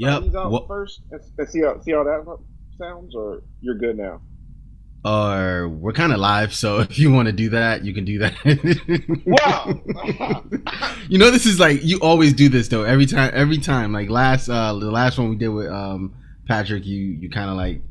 Yep. Out Well, first. Let's, let's see how see how that sounds, or you're good now. or we're kind of live, so if you want to do that, you can do that. Wow. you know, this is like you always do this though. Every time, every time. Like last, uh the last one we did with um Patrick, you you kind of like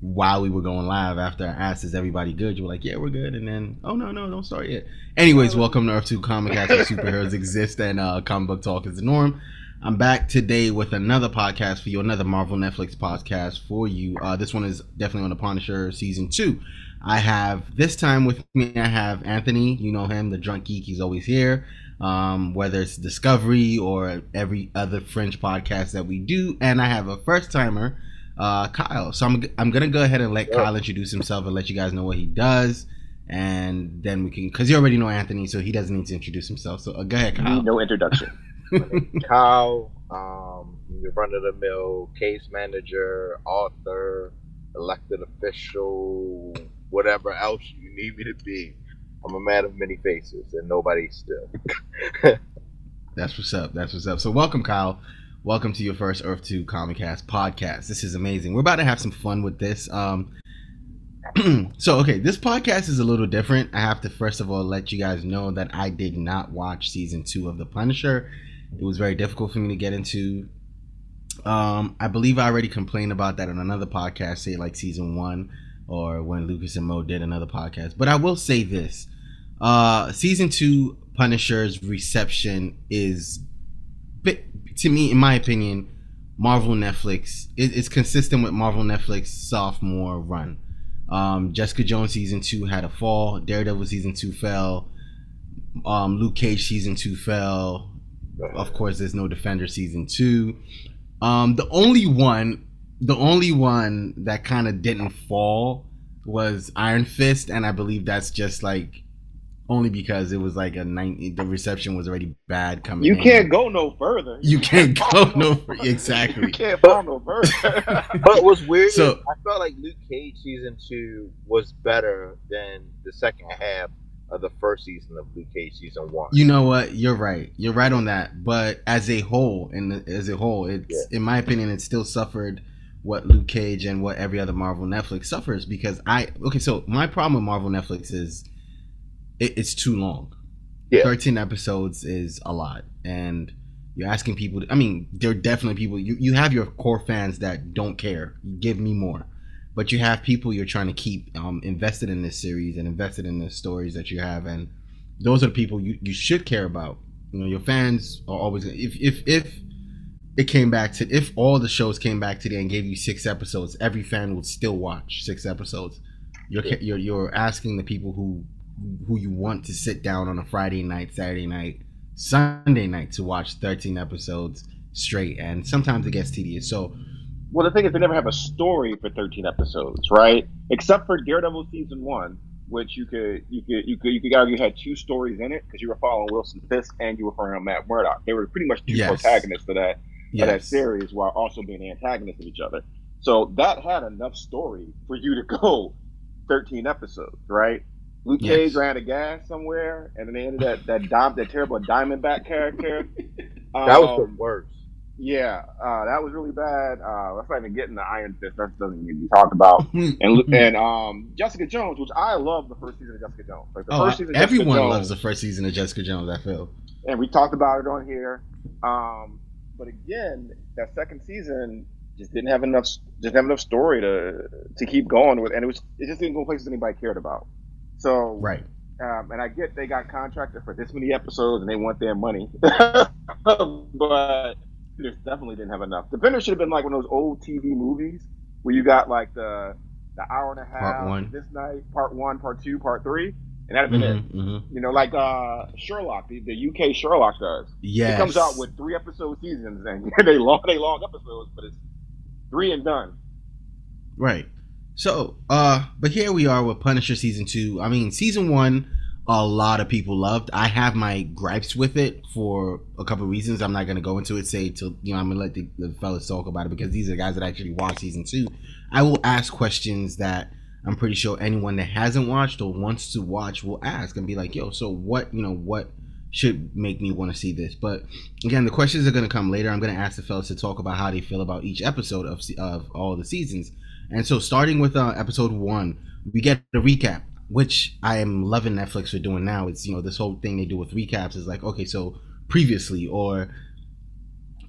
while we were going live after I asked, "Is everybody good?" You were like, "Yeah, we're good," and then, "Oh no, no, don't start yet." Anyways, welcome to Earth Two Comic Cast where superheroes exist and uh, comic book talk is the norm. I'm back today with another podcast for you, another Marvel Netflix podcast for you. Uh, this one is definitely on the Punisher season two. I have this time with me. I have Anthony. You know him, the drunk geek. He's always here. Um, whether it's Discovery or every other French podcast that we do, and I have a first timer, uh, Kyle. So I'm I'm gonna go ahead and let Kyle introduce himself and let you guys know what he does, and then we can because you already know Anthony, so he doesn't need to introduce himself. So uh, go ahead, Kyle. No introduction. Kyle, um, your run of the mill case manager, author, elected official, whatever else you need me to be. I'm a man of many faces and nobody still. That's what's up. That's what's up. So welcome, Kyle. Welcome to your first Earth Two Comic Cast podcast. This is amazing. We're about to have some fun with this. Um, so okay, this podcast is a little different. I have to first of all let you guys know that I did not watch season two of The Punisher. It was very difficult for me to get into. Um, I believe I already complained about that on another podcast, say like season one, or when Lucas and Mo did another podcast. But I will say this: uh, season two Punisher's reception is, to me, in my opinion, Marvel Netflix. It, it's consistent with Marvel Netflix sophomore run. Um, Jessica Jones season two had a fall. Daredevil season two fell. Um, Luke Cage season two fell. Of course, there's no Defender season two. Um, the only one, the only one that kind of didn't fall was Iron Fist, and I believe that's just like only because it was like a nine. The reception was already bad coming. You can't go no further. You can't go no You exactly. You can't go no further. But what's weird So- is I felt like Luke Cage season two was better than the second half of the first season of Luke Cage season one. You know what? You're right. You're right on that. But as a whole, and as a whole, it's in my opinion, it still suffered what Luke Cage and what every other Marvel Netflix suffers because I okay. So my problem with Marvel Netflix is it, it's too long. Yeah. Thirteen episodes is a lot, and you're asking people. To, I mean, there are definitely people. You you have your core fans that don't care. Give me more. But you have people you're trying to keep um, invested in this series and invested in the stories that you have, and those are the people you, you should care about. You know, your fans are always if if if it came back to if all the shows came back today and gave you six episodes, every fan would still watch six episodes. You're you're you're asking the people who who you want to sit down on a Friday night, Saturday night, Sunday night to watch 13 episodes straight, and sometimes it gets tedious. So well, the thing is, they never have a story for 13 episodes, right? Except for Daredevil season one, which you could you could you could you could argue had two stories in it because you were following Wilson Fisk and you were following Matt Murdock. They were pretty much two Yes. protagonists of that of that series while also being antagonists of each other. So that had enough story for you to go 13 episodes, right? Luke Yes. Cage ran a gas somewhere, and then they ended that that dime, that terrible Diamondback character. that was Um, the worst. Yeah, uh, that was really bad. Uh, let's not even getting the Iron Fist. That doesn't need to be talked about. And and um, Jessica Jones, which I love the first season of Jessica Jones. Like the oh, first season, everyone Jones, loves the first season of Jessica Jones. I feel. and we talked about it on here. Um, but again, that second season just didn't have enough just didn't have enough story to to keep going with, and it was it just didn't go places anybody cared about. So Right. um, and I get they got contracted for this many episodes and they want their money, but they definitely didn't have enough. The Defender should have been like one of those old TV movies where you got like the the hour and a half Part one. this night, part one, part two, part three, and that'd have been it. Mhm, mhm. You know, like uh, Sherlock, the, the UK Sherlock does. Yes. It comes out with three episode seasons, and they long they long episodes, but it's three and done. Right. So, uh, but here we are with Punisher season two. I mean, season one, a lot of people loved. I have my gripes with it for a couple reasons. I'm not gonna go into it. Say to you know, I'm gonna let the, the fellas talk about it because these are the guys that actually watched season two. I will ask questions that I'm pretty sure anyone that hasn't watched or wants to watch will ask and be like, "Yo, so what? You know what? should make me want to see this. But again, the questions are going to come later. I'm going to ask the fellas to talk about how they feel about each episode of of all the seasons. And so, starting with uh, episode one, we get a recap, which I am loving Netflix for doing now. It's you know this whole thing they do with recaps is like okay, so previously or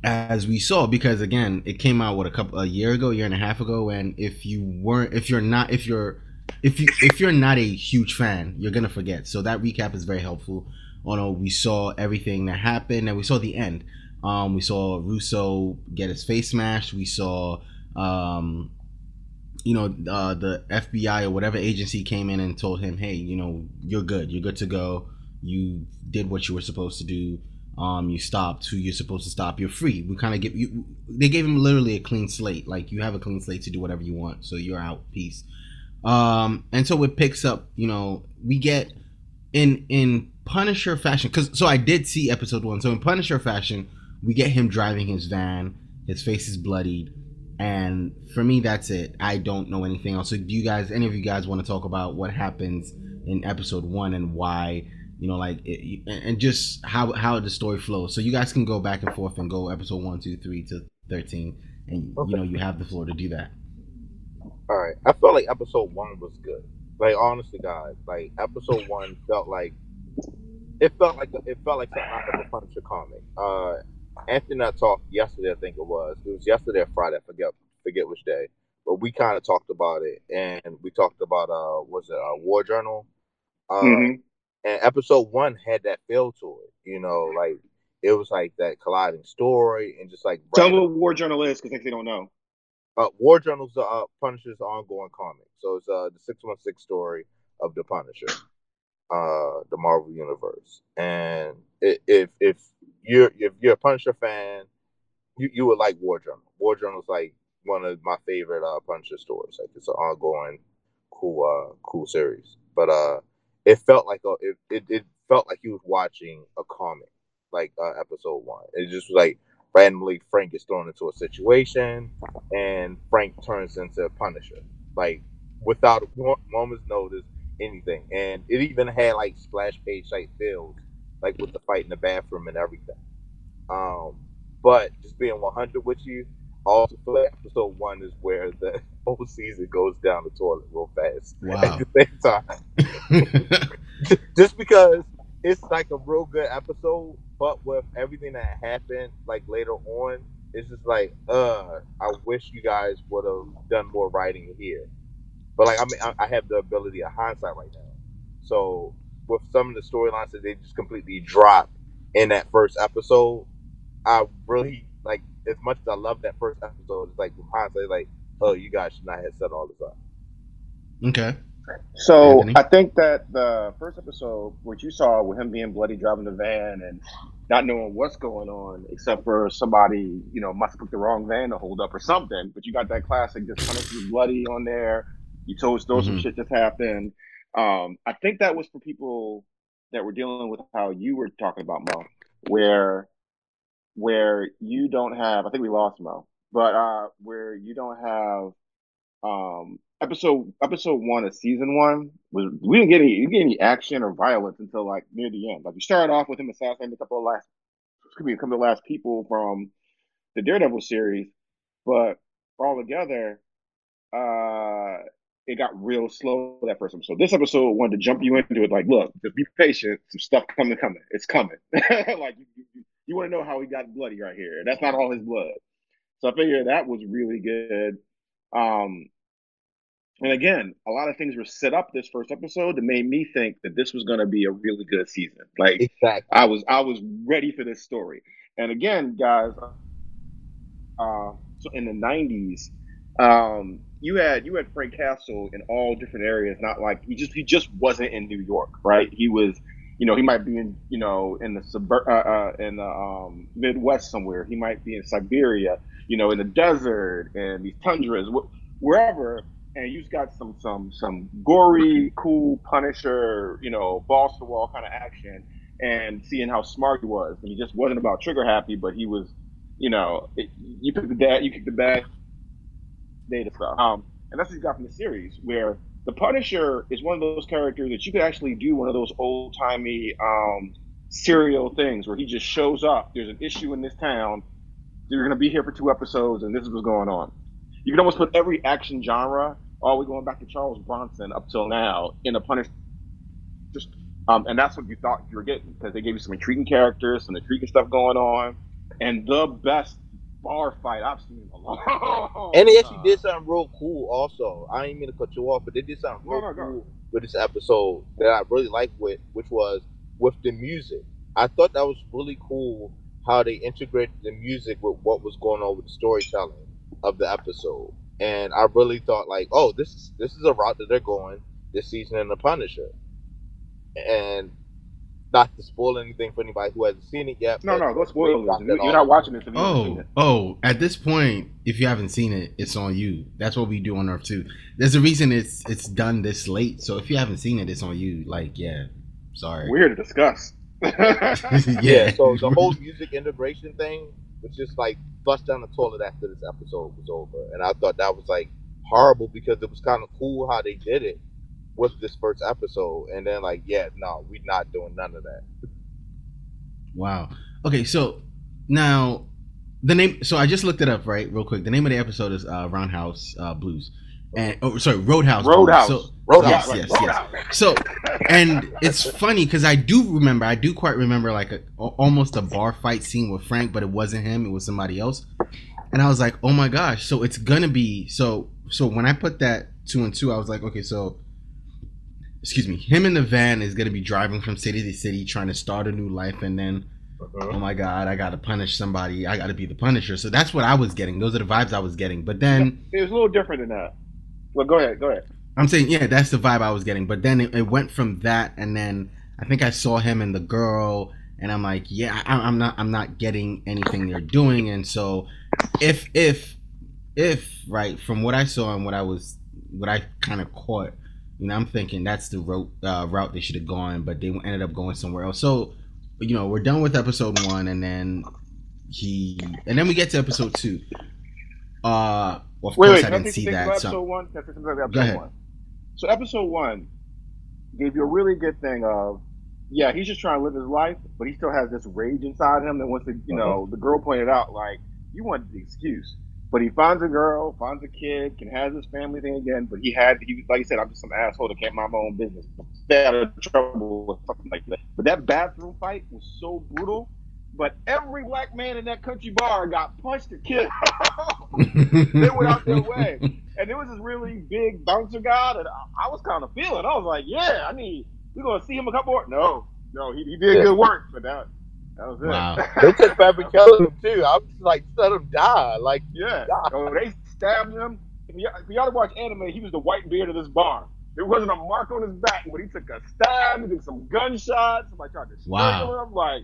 as we saw because again it came out what a couple a year ago year and a half ago? And if you weren't if you're not if you're if you if you're not a huge fan you're gonna forget. So that recap is very helpful oh no we saw everything that happened and we saw the end. Um we saw russo get his face smashed. We saw um you know uh, the fbi or whatever agency came in and told him hey you know you're good you're good to go you did what you were supposed to do um, you stopped who you're supposed to stop. You're free. We kind of give you. They gave him literally a clean slate. Like you have a clean slate to do whatever you want. So you're out. Peace. Um, and so it picks up. You know, we get in in Punisher fashion. Cause so I did see episode one. So in Punisher fashion, we get him driving his van. His face is bloodied. And for me, that's it. I don't know anything else. So do you guys, any of you guys, want to talk about what happens in episode one and why? you know like it, and just how how the story flows so you guys can go back and forth and go episode one two three to 13 and okay. you know you have the floor to do that all right i felt like episode one was good like honestly guys like episode one felt like it felt like it felt like something out of a punisher comic uh anthony and i talked yesterday i think it was. It was yesterday or friday i forget forget which day. But we kind of talked about it and we talked about uh was it war journal? Uh, mm-hmm. and episode one had that feel to it. You know, like it was like that colliding story and just like tell them what War Journal is because they don't know. Uh, War Journal's uh, Punisher's ongoing comic, so it's uh the six one six story of the Punisher, uh, the Marvel universe. And if if you're if you're a Punisher fan, you you would like War Journal. War Journal is like one of my favorite uh Punisher stories. Like it's an ongoing cool uh cool series. But uh it felt like a it, it, it felt like he was watching a comic, like uh, episode one. It just was like randomly Frank gets thrown into a situation, and Frank turns into a Punisher, like without a moment's notice, anything. And it even had like splash page type feels, like with the fight in the bathroom and everything. Um, but just being 100 with you, also for episode one is where the whole season goes down the toilet real fast. Wow. At the same time. Just because it's like a real good episode, but with everything that happened like later on, it's just like, uh, I wish you guys would have done more writing here. But like I mean I have the ability of hindsight right now. So with some of the storylines that they just completely dropped in that first episode, I really like as much as I love that first episode, it's like from hindsight, like, oh, you guys should not have set all this up. Okay. So Anthony? I think that the first episode, what you saw with him being bloody driving the van and not knowing what's going on, except for somebody, you know, must have put the wrong van to hold up or something. But you got that classic just kind of bloody on there. You told us mm-hmm. some shit just happened. Um, I think that was for people that were dealing with how you were talking about Mo, where where you don't have I think we lost Mo, but uh where you don't have um episode episode one of season one was we didn't get any you get any action or violence until like near the end. Like you started off with him assassinating a couple of last excuse me, a couple of last people from the Daredevil series, but all together, uh it got real slow that first episode. This episode wanted to jump you into it, like, look, just be patient. Some stuff coming, coming. It's coming. like you, you, you want to know how he got bloody right here. That's not all his blood. So I figured that was really good. Um, and again, a lot of things were set up this first episode that made me think that this was going to be a really good season. Like exactly. I was, I was ready for this story. And again, guys, uh, so in the '90s, um, you had you had Frank Castle in all different areas. Not like he just he just wasn't in New York, right? He was you know, he might be in, you know, in the suburb, uh, uh, in the um, Midwest somewhere. He might be in Siberia, you know, in the desert and these tundras, wh- wherever. And you have got some, some, some gory, cool Punisher, you know, balls to wall kind of action, and seeing how smart he was. And he just wasn't about trigger happy, but he was, you know, it, you pick the dad, you pick the bad data stuff. Um, and that's what you got from the series, where the Punisher is one of those characters that you could actually do one of those old timey um, serial things where he just shows up. There's an issue in this town. You're going to be here for two episodes, and this is what's going on. You can almost put every action genre, all the way going back to Charles Bronson up till now, in a Punisher. Just, um, and that's what you thought you were getting because they gave you some intriguing characters, some intriguing stuff going on, and the best bar fight I've seen in a long. And they actually did something real cool. Also, I didn't mean to cut you off, but they did something No, real no, go. cool with this episode that I really liked with, which was with the music. I thought that was really cool how they integrated the music with what was going on with the storytelling of the episode. And I really thought like, oh, this is this is a route that they're going this season in the Punisher. And not to spoil anything for anybody who hasn't seen it yet. No, no, don't spoil it. You're off. not watching oh, this if you haven't seen Oh, it. oh! At this point, if you haven't seen it, it's on you. That's what we do on Earth Two. There's a reason it's it's done this late. So if you haven't seen it, it's on you. Like, yeah, sorry. We're here to discuss. yeah. so the whole music integration thing was just like flushed down the toilet after this episode was over, and I thought that was like horrible because it was kind of cool how they did it with this first episode, and then like, yeah, no, we're not doing none of that. Wow. Okay, so now the name. So I just looked it up right, real quick. The name of the episode is uh, Roundhouse uh, Blues, and oh, sorry, Roadhouse. Blues. Roadhouse. So, Roadhouse. Yes, yes, Roadhouse. yes. So, and it's funny because I do remember, I do quite remember like a, a- almost a bar fight scene with Frank, but it wasn't him; it was somebody else. And I was like, oh my gosh! So it's gonna be so. So when I put that two and two, I was like, okay, so excuse me, him in the van is gonna be driving from city to city, trying to start a new life, and then Mhm. oh my god, I gotta punish somebody. I gotta be the Punisher. So that's what I was getting. Those are the vibes I was getting. But then It was a little different than that. Well, go ahead. Go ahead. I'm saying, yeah, that's the vibe I was getting. But then it, it went from that, and then I think I saw him and the girl, and I'm like, yeah, I, I'm not, I'm not getting anything they're doing. And so, if, if, if, right, from what I saw and what I was, what I kind of caught, you know, I'm thinking that's the route, uh, route they should have gone, but they ended up going somewhere else. So, you know, we're done with episode one, and then he, and then we get to episode two. Uh, well, of Wait, course, wait. I didn't see that. So, episode one? Can I take something about Go ahead. one? So episode one gave you a really good thing of, yeah, he's just trying to live his life, but he still has this rage inside him that wants to, you know, the girl pointed out, like, you wanted the excuse. But he finds a girl, finds a kid, can have his family thing again. But he had, he was like you said, I'm just some asshole that can't mind my own business. Stay out of trouble or something like that. But that bathroom fight was so brutal. But every black man in that country bar got punched or killed. they went out their way. And there was this really big bouncer guy that I, I was kind of feeling. I was like, yeah, I need, we're going to see him a couple more. No, no, he, he did good work, but that, that was it. Wow. They took forever killing too. I was like, let him die. Like, Yeah. So they stabbed him. If y- if y'all to watch anime, he was the white beard of this bar. There wasn't a mark on his back, but he took a stab, he took some gunshots. Somebody tried to strangle Wow. him. Like,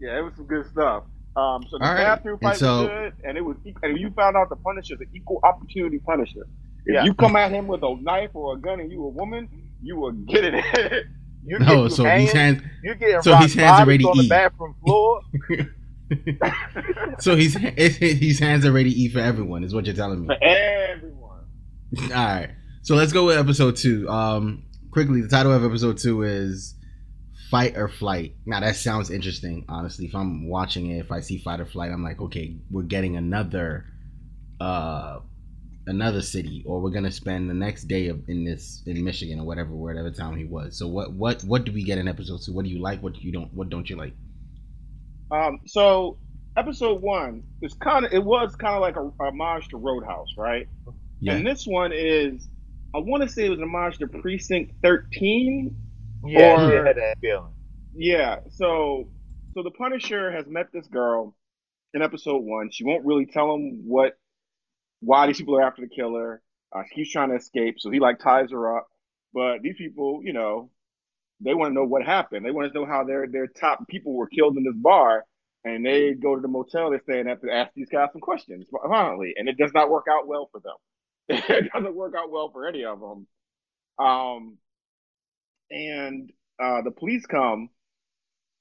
yeah, it was some good stuff. Um, so the All right. bathroom And fight so- was good, and it was. And you found out the Punisher's an equal opportunity Punisher. If Yeah. you come at him with a knife or a gun and you a woman, you will get it. you no, get so hands, hands. you're getting so his hands already on the bathroom floor. So he's his hands already eat for everyone, is what you're telling me. for everyone. All right. So let's go with episode two. Um, quickly, the title of episode two is "Fight or Flight." Now that sounds interesting. Honestly, if I'm watching it, if I see "Fight or Flight," I'm like, okay, we're getting another, uh, another city, or we're gonna spend the next day of, in this in Michigan or whatever, whatever town he was. So what what what do we get in episode two? What do you like? What you don't? What don't you like? Um, so episode one is kind of it was kind of like a, a homage to Roadhouse, right? Yeah. And this one is, I want to say it was an homage to Precinct Thirteen. Yeah, Or- you had that feeling. Yeah. So, so the Punisher has met this girl in episode one. She won't really tell him what, why these people are after the killer. Uh, keeps trying to escape, so he like ties her up. But these people, you know, they want to know what happened. They want to know how their their top people were killed in this bar, and they go to the motel they're staying at to ask these guys some questions violently, and it does not work out well for them. it doesn't work out well for any of them. Um, and uh, the police come,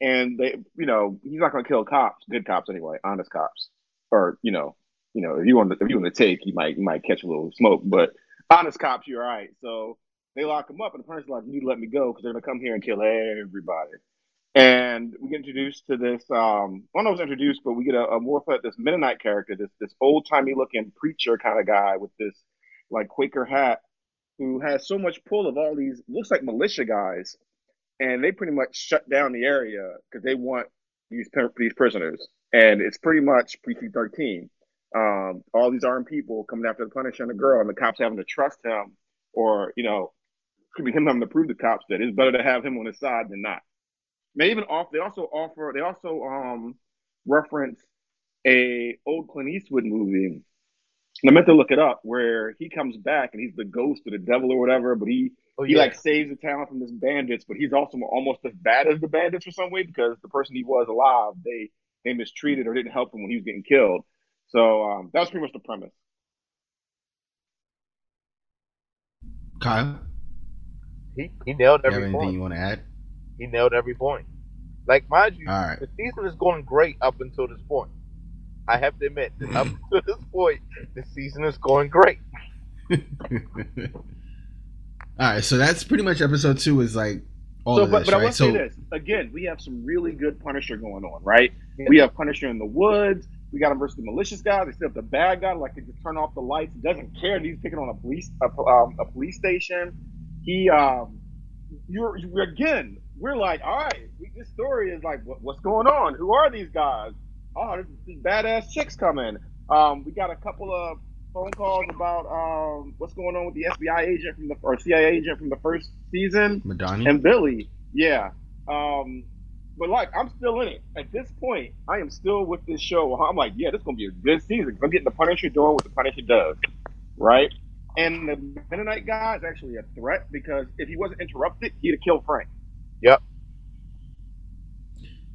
and they, you know, he's not to kill cops, good cops anyway, honest cops, or you know, you know, if you want to, if you want to take, you might, you might catch a little smoke, but honest cops, you're all right. So they lock him up, and the person's like, "You need to let me go because they're to come here and kill everybody." and we get introduced to this. Um, I don't know introduced, but we get a, a more this Mennonite character, this this old timey looking preacher kind of guy with this like Quaker hat, who has so much pull of all these looks like militia guys, and they pretty much shut down the area because they want these these prisoners, and it's pretty much precinct thirteen. Um, all these armed people coming after the Punisher and the girl, and the cops having to trust him, or you know, could be him having to prove the cops that it's better to have him on his side than not. They even off. They also offer. They also um reference a old Clint Eastwood movie. And I meant to look it up where he comes back and he's the ghost or the devil or whatever, but he oh, he like saves the town from this bandits, but he's also almost as bad as the bandits for some way because the person he was alive, they they mistreated or didn't help him when he was getting killed. So um, that was pretty much the premise. Kyle, he he nailed every you have anything point. you want to add? He nailed every point. Like mind you, All right. the season is going great up until this point. I have to admit, up to this point, the season is going great. all right, so that's pretty much episode two. Is like all so, of but, this, but right? I will so say this again: we have some really good Punisher going on, right? Yeah. We have Punisher in the woods. We got him versus the malicious guy. They still up the bad guy, like he just turn off the lights. He Doesn't care. He's picking on a police a, um, a police station. He um, you're, you're again. We're like, all right, we, this story is like, what, what's going on? Who are these guys? Oh, this, these badass chicks coming. Um, we got a couple of phone calls about um, what's going on with the FBI agent from the or CIA agent from the first season Madani. and Billy. Yeah. Um, but like, I'm still in it. At this point, I am still with this show. I'm like, yeah, this is gonna be a good season. I'm getting the Punisher doing what the Punisher does, right? And the Mennonite guy is actually a threat because if he wasn't interrupted, he'd have killed Frank. Yep.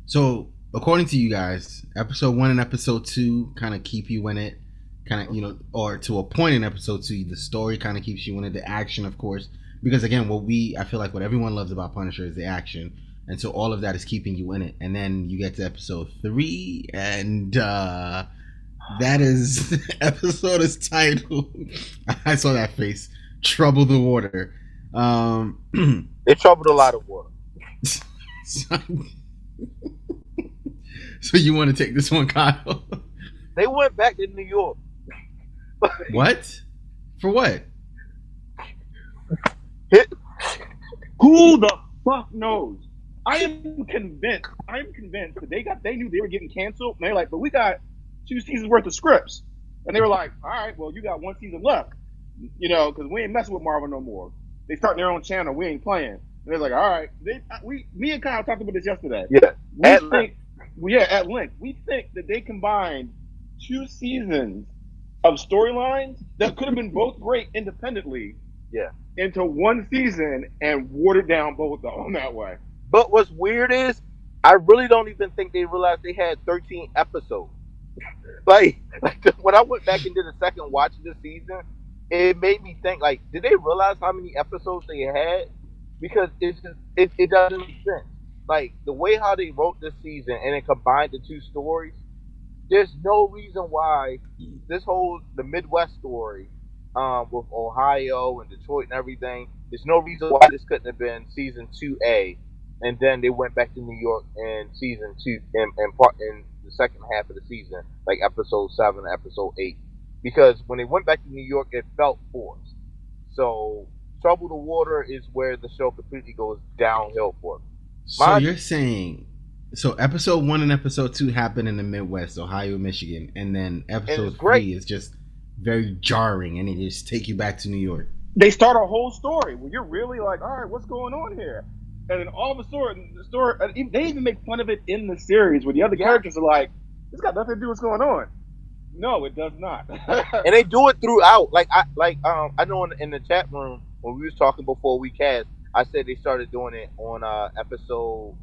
So, according to you guys, episode one and episode two kind of keep you in it, kind of you know, or to a point in episode two, the story kind of keeps you in it. The action, of course, because again, what we I feel like what everyone loves about Punisher is the action, and so all of that is keeping you in it. And then you get to episode three, and uh that is episode is titled. I saw that face. Trouble the water. Um, They troubled a lot of water. so, so you want to take this one, Kyle? They went back to New York. What? For what? Who the fuck knows? I am convinced. I am convinced that they got. They knew they were getting canceled. And they're like, but we got two seasons worth of scripts, and they were like, all right, well, you got one season left, you know, because we ain't messing with Marvel no more. They start their own channel. We ain't playing. And they're like, all right. They, uh, we, me and Kyle talked about this yesterday. Yeah. We At think, well, yeah, at length. We think that they combined two seasons of storylines that could have been both great independently. Yeah. Into one season and watered down both of them that way. But what's weird is, I really don't even think they realized they had 13 episodes. like, like when I went back and did a second watch of the season, it made me think like, did they realize how many episodes they had? Because it's just, it, it doesn't make sense. Like the way how they wrote this season and then combined the two stories, there's no reason why this whole the Midwest story, um, with Ohio and Detroit and everything, there's no reason why this couldn't have been season two A, and then they went back to New York in season two and and part in the second half of the season, like episode seven, episode eight, because when they went back to New York, it felt forced. So Trouble the Water is where the show completely goes downhill for Me. So Mind- you're saying so episode one and episode two happen in the Midwest, Ohio, Michigan, and then episode it's great. three is just very jarring, and it just take you back to New York. They start a whole story where you're really like, all right, what's going on here? And then all of a sudden, the story, they even make fun of it in the series where the other characters are like, it's got nothing to do with what's going on. No, it does not. and they do it throughout. Like I like um I know in, in the chat room when we was talking before we cast, I said they started doing it on uh episode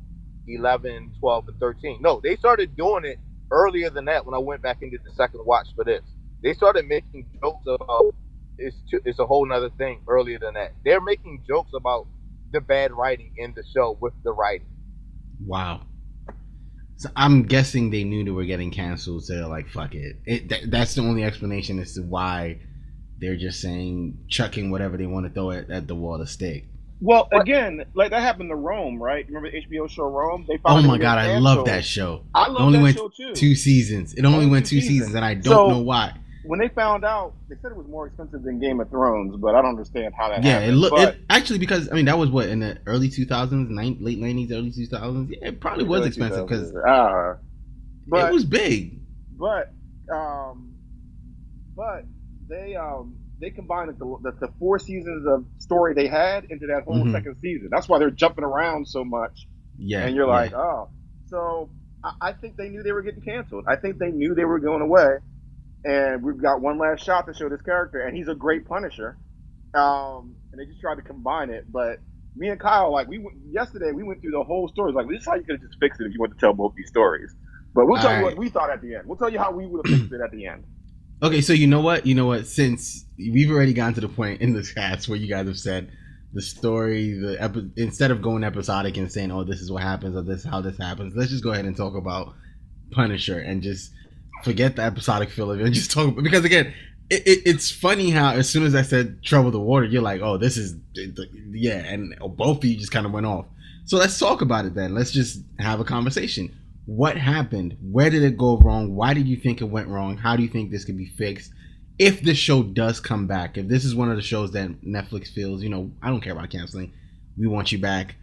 11, 12, and 13. No, they started doing it earlier than that when I went back and did the second watch for this. They started making jokes about it's too, it's a whole nother thing earlier than that. They're making jokes about the bad writing in the show with the writing. Wow. So I'm guessing they knew they were getting canceled, so they're like, "Fuck it." it that, that's the only explanation as to why they're just saying chucking whatever they want to throw at, at the wall to stick. Well, again, like that happened to Rome, right? Remember the HBO show Rome? They Oh my god, I love that show. I It love only that went show too. two seasons. It only Only went two two seasons. seasons, and I don't So- know why. When they found out, they said it was more expensive than Game of Thrones, but I don't understand how that Yeah, happened. it looked actually because I mean that was what in the early two thousands, late nineties, early two thousands. Yeah, it probably was expensive because 2000s. Uh, but it was big. but um, but they um they combined the, the, the four seasons of story they had into that whole Mhm. second season. That's why they're jumping around so much, Yeah, and you're yeah. like, oh, so I, I think they knew they were getting canceled. I think they knew they were going away, and we've got one last shot to show this character, and he's a great Punisher. Um, and they just tried to combine it, but me and Kyle, like we went, yesterday, we went through the whole story. Like this is how you could have just fixed it if you wanted to tell both these stories. But we'll tell you Alright. what we thought at the end. We'll tell you how we would have fixed it at the end. Okay, so you know what? You know what? Since we've already gotten to the point in this cast where you guys have said the story, the epi- instead of going episodic and saying, "Oh, this is what happens," or "This is how this happens," let's just go ahead and talk about Punisher and just forget the episodic feel of it and just talk because again, it, it, it's funny how as soon as I said "Trouble the Water," you're like, "Oh, this is yeah," and both of you just kind of went off. So let's talk about it then. Let's just have a conversation. What happened? Where did it go wrong? Why did you think it went wrong? How do you think this could be fixed? If this show does come back, if this is one of the shows that Netflix feels, you know, I don't care about canceling, we want you back.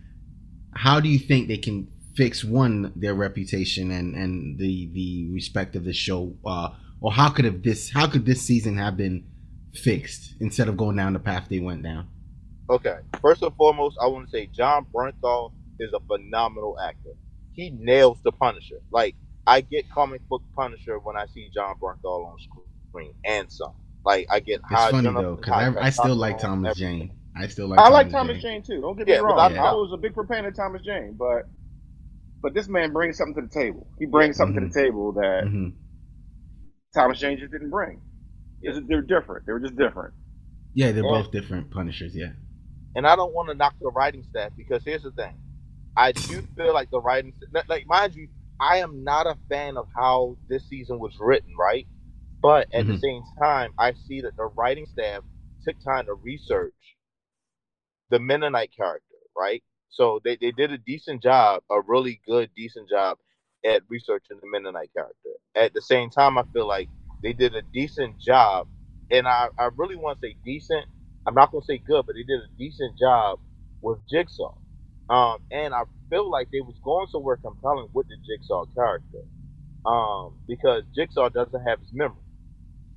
How do you think they can fix one their reputation and and the the respect of the show, uh, or how could have this how could this season have been fixed instead of going down the path they went down? Okay. First and foremost, I want to say Jon Bernthal is a phenomenal actor. He nails the Punisher. Like I get comic book Punisher when I see Jon Bernthal on screen and some. Like I get It's how funny Jonathan though because I, I still like on Thomas everything. Jane. I still like. I like Thomas Jane too. Don't get me Yeah, wrong. I, a I doubt. was a big proponent of Thomas Jane, but but this man brings something to the table. He brings something to the table that hmm Thomas Jane just didn't bring. It's- They're different. They were just different. Yeah, they're Yeah. both different Punishers. Yeah. and I don't want to knock the writing staff because here's the thing, I do feel like the writing, like mind you, I am not a fan of how this season was written, right? But at the Mhm. same time, I see that the writing staff took time to research the Mennonite character, right? So they, they did a decent job, a really good, decent job at researching the Mennonite character. At the same time, I feel like they did a decent job, and I, I really want to say decent. I'm not gonna say good, but they did a decent job with Jigsaw. Um, and I feel like they was going somewhere compelling with the Jigsaw character, um, because Jigsaw doesn't have his memory.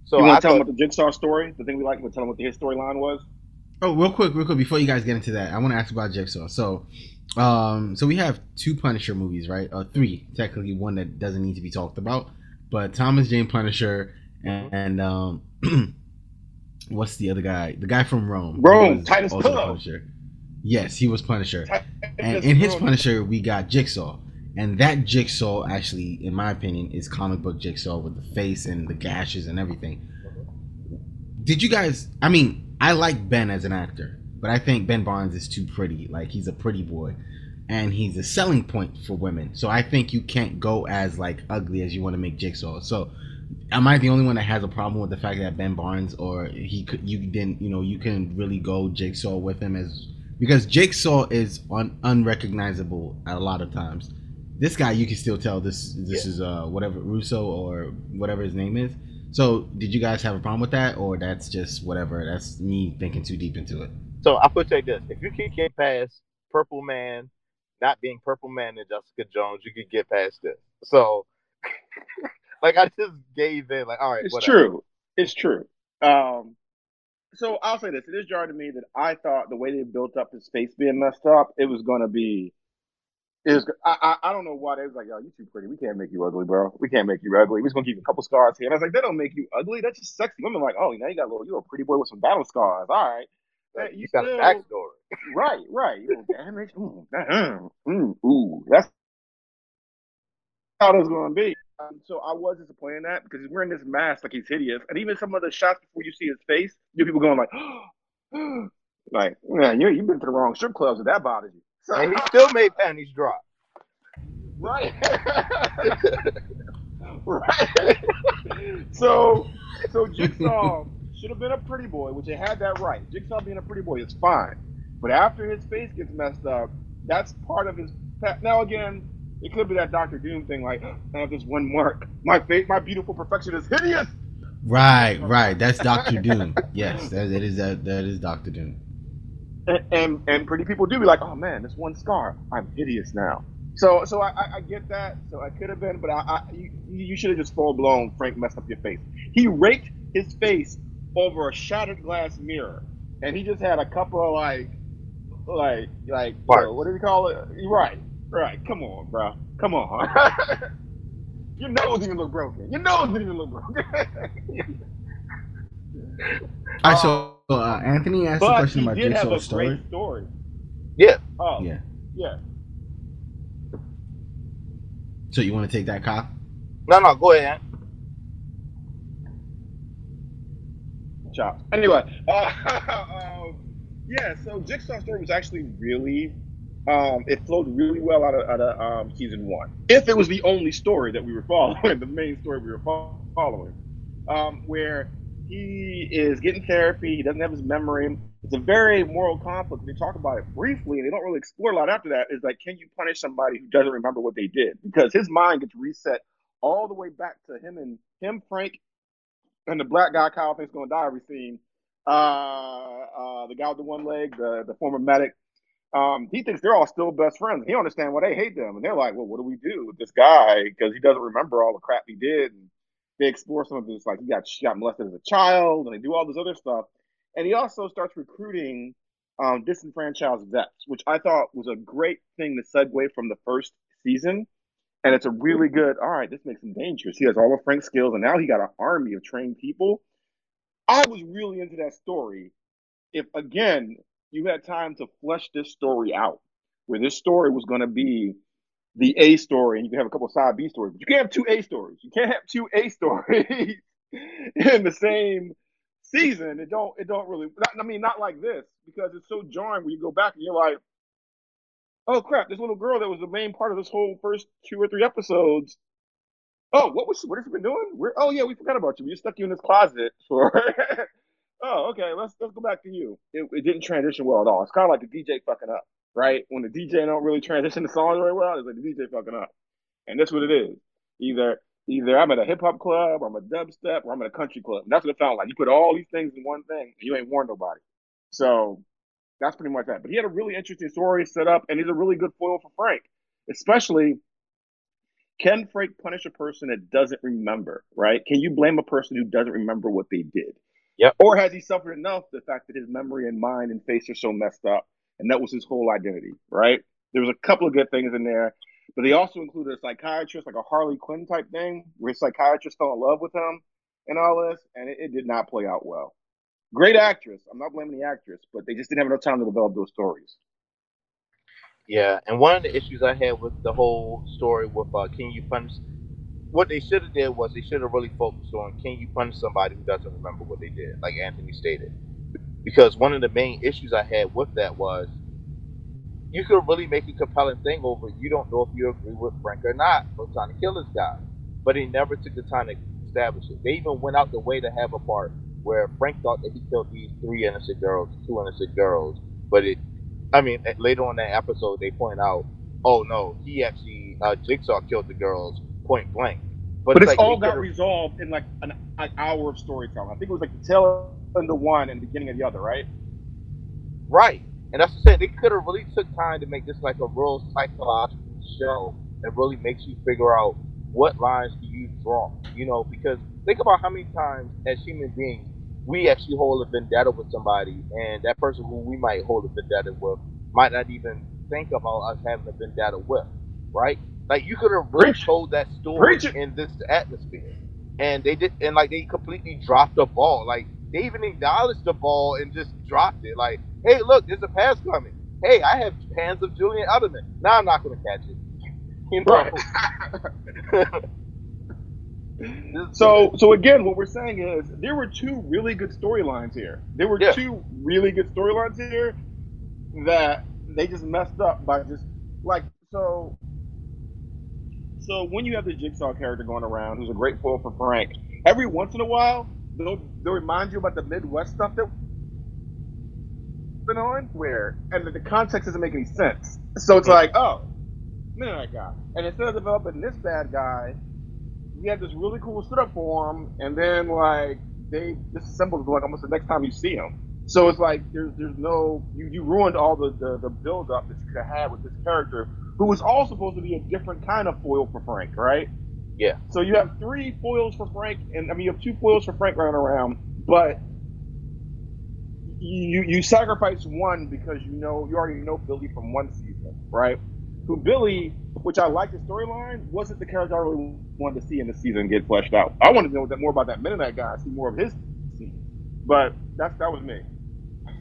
So you want to tell them what the Jigsaw story? The thing we like. To tell them what the his storyline was? Oh, real quick, real quick, before you guys get into that, I want to ask about Jigsaw. So, um, so we have two Punisher movies, right? Uh, three, technically, one that doesn't need to be talked about, but Thomas Jane Punisher and, and um, what's the other guy? The guy from Rome. Rome, Titus Pullo. Punisher. Yes, he was Punisher. And in his. Punisher, we got Jigsaw, and that Jigsaw actually, in my opinion, is comic book Jigsaw with the face and the gashes and everything. Did you guys? I mean, I like Ben as an actor, but I think Ben Barnes is too pretty. Like he's a pretty boy, and he's a selling point for women. So I think you can't go as like ugly as you want to make Jigsaw. So am I the only one that has a problem with the fact that Ben Barnes or he could you didn't you know you can really go Jigsaw with him as because Jigsaw is un, unrecognizable at a lot of times. This guy you can still tell this this is uh whatever Russo or whatever his name is. So did you guys have a problem with that or that's just whatever? That's me thinking too deep into it. so I put take this: if you can get past Purple Man not being Purple Man and Jessica Jones, you could get past this. So, like, I just gave in, like, all right, It's whatever. true. It's true. Um, so I'll say this: it is jarring to me that I thought the way they built up his face being messed up, it was going to be. Was, I, I I don't know why they was like, yo, you too pretty. We can't make you ugly, bro. We can't make you ugly. We're just gonna keep a couple scars here. And I was like, that don't make you ugly. That's just sexy. Women like, oh, now you got a little, you're a pretty boy with some battle scars. All right. Like, you you got a backstory. Right, right. You know, damage. Mm, mm, mm, ooh, that's how it was going to be. Um, so I was disappointed in that because he's wearing this mask like he's hideous, and even some of the shots before you see his face, you people going like, like, man, you you've been to the wrong strip clubs if that bothers you. So, And he still made panties drop. right, right. so, so Jigsaw should have been a pretty boy, which it had that right. Jigsaw being a pretty boy is fine. But after his face gets messed up, that's part of his. Now again, it could be that Doctor Doom thing, like I have this one mark. My face, my beautiful perfection is hideous. Right, right. That's Doctor Doom. Yes, that, that is that that is Doctor Doom. And, and, and pretty people do be like, oh man, this one scar, I'm hideous now. So so I, I get that. So I could have been, but I, I you, you should have just full blown Frank messed up your face. He raked his face over a shattered glass mirror, and he just had a couple of like like like uh, what do you call it? Right, right. Come on, bro. Come on. Your nose didn't even look broken. Your nose didn't even look broken. All right, so uh, Anthony asked a question about Jigsaw's story. story. Yeah. Oh. Yeah. Yeah. So you want to take that, Kyle? No, no, go ahead. Chops. Anyway, uh, um, yeah. So Jigsaw story was actually really, um, it flowed really well out of, out of um, season one. If it was the only story that we were following, the main story we were following, um, where he is getting therapy, he doesn't have his memory. It's a very moral conflict. They talk about it briefly, and they don't really explore a lot after that. Is like, can you punish somebody who doesn't remember what they did? Because his mind gets reset all the way back to him and him, Frank, and the black guy Kyle thinks going to die every scene. Uh, uh, the guy with the one leg, the the former medic. Um, he thinks they're all still best friends. He don't understand why they hate them, and they're like, "Well, what do we do with this guy? Because he doesn't remember all the crap he did." And they explore some of his like he got she got molested as a child, and they do all this other stuff. And he also starts recruiting um, disenfranchised vets, which I thought was a great thing to segue from the first season. And it's a really good, all right, this makes him dangerous. He has all of Frank's skills, and now he got an army of trained people. I was really into that story. If, again, you had time to flesh this story out, where this story was going to be the A story, and you can have a couple side B stories, but you can't have two A stories. You can't have two A stories in the same season, it don't it don't really. Not, I mean, not like this because it's so jarring when you go back and you're like, oh crap, this little girl that was the main part of this whole first two or three episodes. Oh, what was what has she been doing? We're, oh yeah, we forgot about you. We just stuck you in this closet for. oh, okay. Let's let's go back to you. It, it didn't transition well at all. It's kind of like the DJ fucking up, right? When the DJ don't really transition the songs very well, it's like the DJ fucking up, and that's what it is. Either Either I'm at a hip hop club, or I'm a dubstep, or I'm at a country club. And that's what it sounds like. You put all these things in one thing, and you ain't warned nobody. So that's pretty much that. But he had a really interesting story set up, and he's a really good foil for Frank, especially. Can Frank punish a person that doesn't remember? Right? Can you blame a person who doesn't remember what they did? Yep. Or has he suffered enough the fact that his memory and mind and face are so messed up, and that was his whole identity? Right? There was a couple of good things in there. But they also included a psychiatrist, like a Harley Quinn type thing, where a psychiatrist fell in love with him and all this, and it, it did not play out well. Great actress. I'm not blaming the actress, but they just didn't have enough time to develop those stories. Yeah, and one of the issues I had with the whole story with uh, Can You Punish? What they should have did was they should have really focused on Can You Punish somebody who doesn't remember what they did, like Anthony stated. Because one of the main issues I had with that was you could really make a compelling thing over you don't know if you agree with Frank or not for trying to kill this guy. But he never took the time to establish it. They even went out the way to have a part where Frank thought that he killed these three innocent girls, two innocent girls. But it, I mean, later on that episode, they point out, oh no, he actually, uh, Jigsaw killed the girls point blank. But, but it's, it's like all got resolved in like an, an, hour of storytelling. I think it was like the tail of one and the beginning of the other, right? Right. And that's what I said. They could have really took time to make this like a real psychological show that really makes you figure out what lines do you draw. You know, because think about how many times as human beings we actually hold a vendetta with somebody, and that person who we might hold a vendetta with might not even think about us having a vendetta with, right? Like you could have really told that story in this atmosphere, and they did, and like they completely dropped the ball. Like they even acknowledged the ball and just dropped it. Like Hey, look, there's a pass coming. Hey, I have hands of Julian Edelman. Now I'm not going to catch it. You know? Right. so, so again, what we're saying is there were two really good storylines here. There were yeah. two really good storylines here that they just messed up by just like so. So when you have the Jigsaw character going around, who's a great foil for Frank, every once in a while they'll they'll remind you about the Midwest stuff that been on where, and the, context doesn't make any sense. So it's like, oh, Mennonite guy, and instead of developing this bad guy, we had this really cool setup for him, and then like they disassembled like almost the next time you see him. So it's like there's there's no you, you ruined all the, the, the build up that you could have had with this character who was all supposed to be a different kind of foil for Frank, right? Yeah. So you have three foils for Frank, and I mean you have two foils for Frank running around, but you you sacrifice one because you know you already know Billy from one season, right? Who Billy, which I like the storyline, wasn't the character I really wanted to see in the season get fleshed out. I wanted to know that more about that Mennonite guy, see more of his scene. But that's that was me.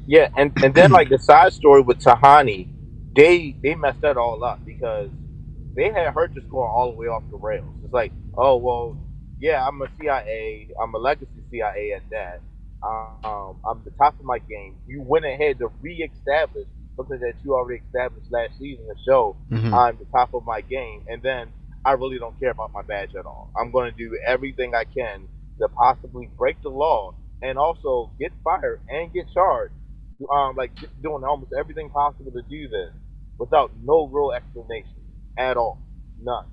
Yeah, and, and then like the side story with Tahani, they they messed that all up because they had her just going all the way off the rails. It's like, oh well, yeah, I'm a CIA, I'm a legacy CIA at that. Um, I'm the top of my game. You went ahead to re-establish something that you already established last season to show Mhm. I'm the top of my game, and then I really don't care about my badge at all. I'm going to do everything I can to possibly break the law and also get fired and get charged. Um, like doing almost everything possible to do this without no real explanation at all, none.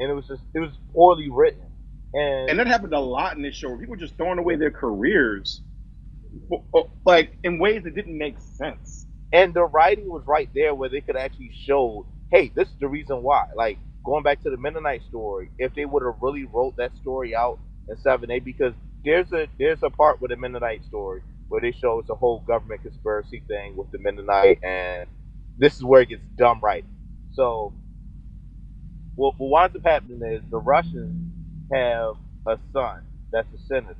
And it was just it was poorly written, and, And that happened a lot in this show. People just throwing away their careers, like in ways that didn't make sense. and the writing was right there where they could actually show, hey, this is the reason why. Like going back to the Mennonite story, if they would have really wrote that story out in seven A, because there's a there's a part with the Mennonite story where they show it's a whole government conspiracy thing with the Mennonite, and this is where it gets dumb right. So what, what winds up happening is the Russians have a son that's a senator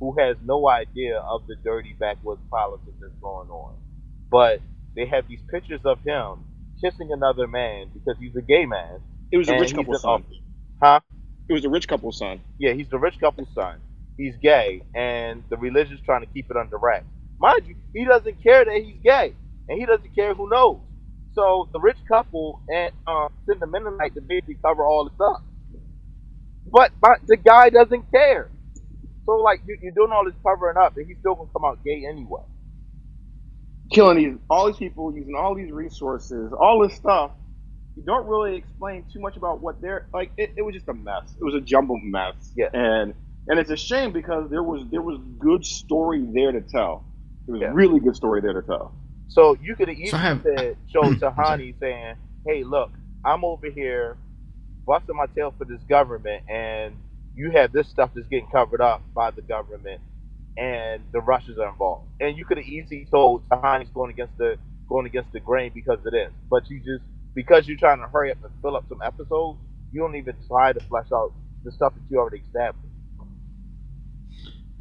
who has no idea of the dirty backwoods politics that's going on. But they have these pictures of him kissing another man because he's a gay man. It was a rich couple's son. Huh? It was a rich couple's son. Yeah, he's the rich couple's son. He's gay, and the religion's trying to keep it under wraps. Mind you, he doesn't care that he's gay, and he doesn't care who knows. So the rich couple and uh, send the Mennonite to basically cover all this up. But, but the guy doesn't care. So like you, you're doing all this covering up, and he's still gonna come out gay anyway. killing these all these people, using all these resources, all this stuff. You don't really explain too much about what they're like. It, it was just a mess. It was a jumbled mess. Yeah. And and it's a shame because there was there was good story there to tell. There was Yeah. really good story there to tell. So you could have easily So have- said, show Tahani saying, "Hey, look, I'm over here busting my tail for this government, and you have this stuff that's getting covered up by the government, and the Russians are involved." And you could have easily told Tahani's going against the going against the grain because it is. but you just because you're trying to hurry up and fill up some episodes, you don't even try to flesh out the stuff that you already established.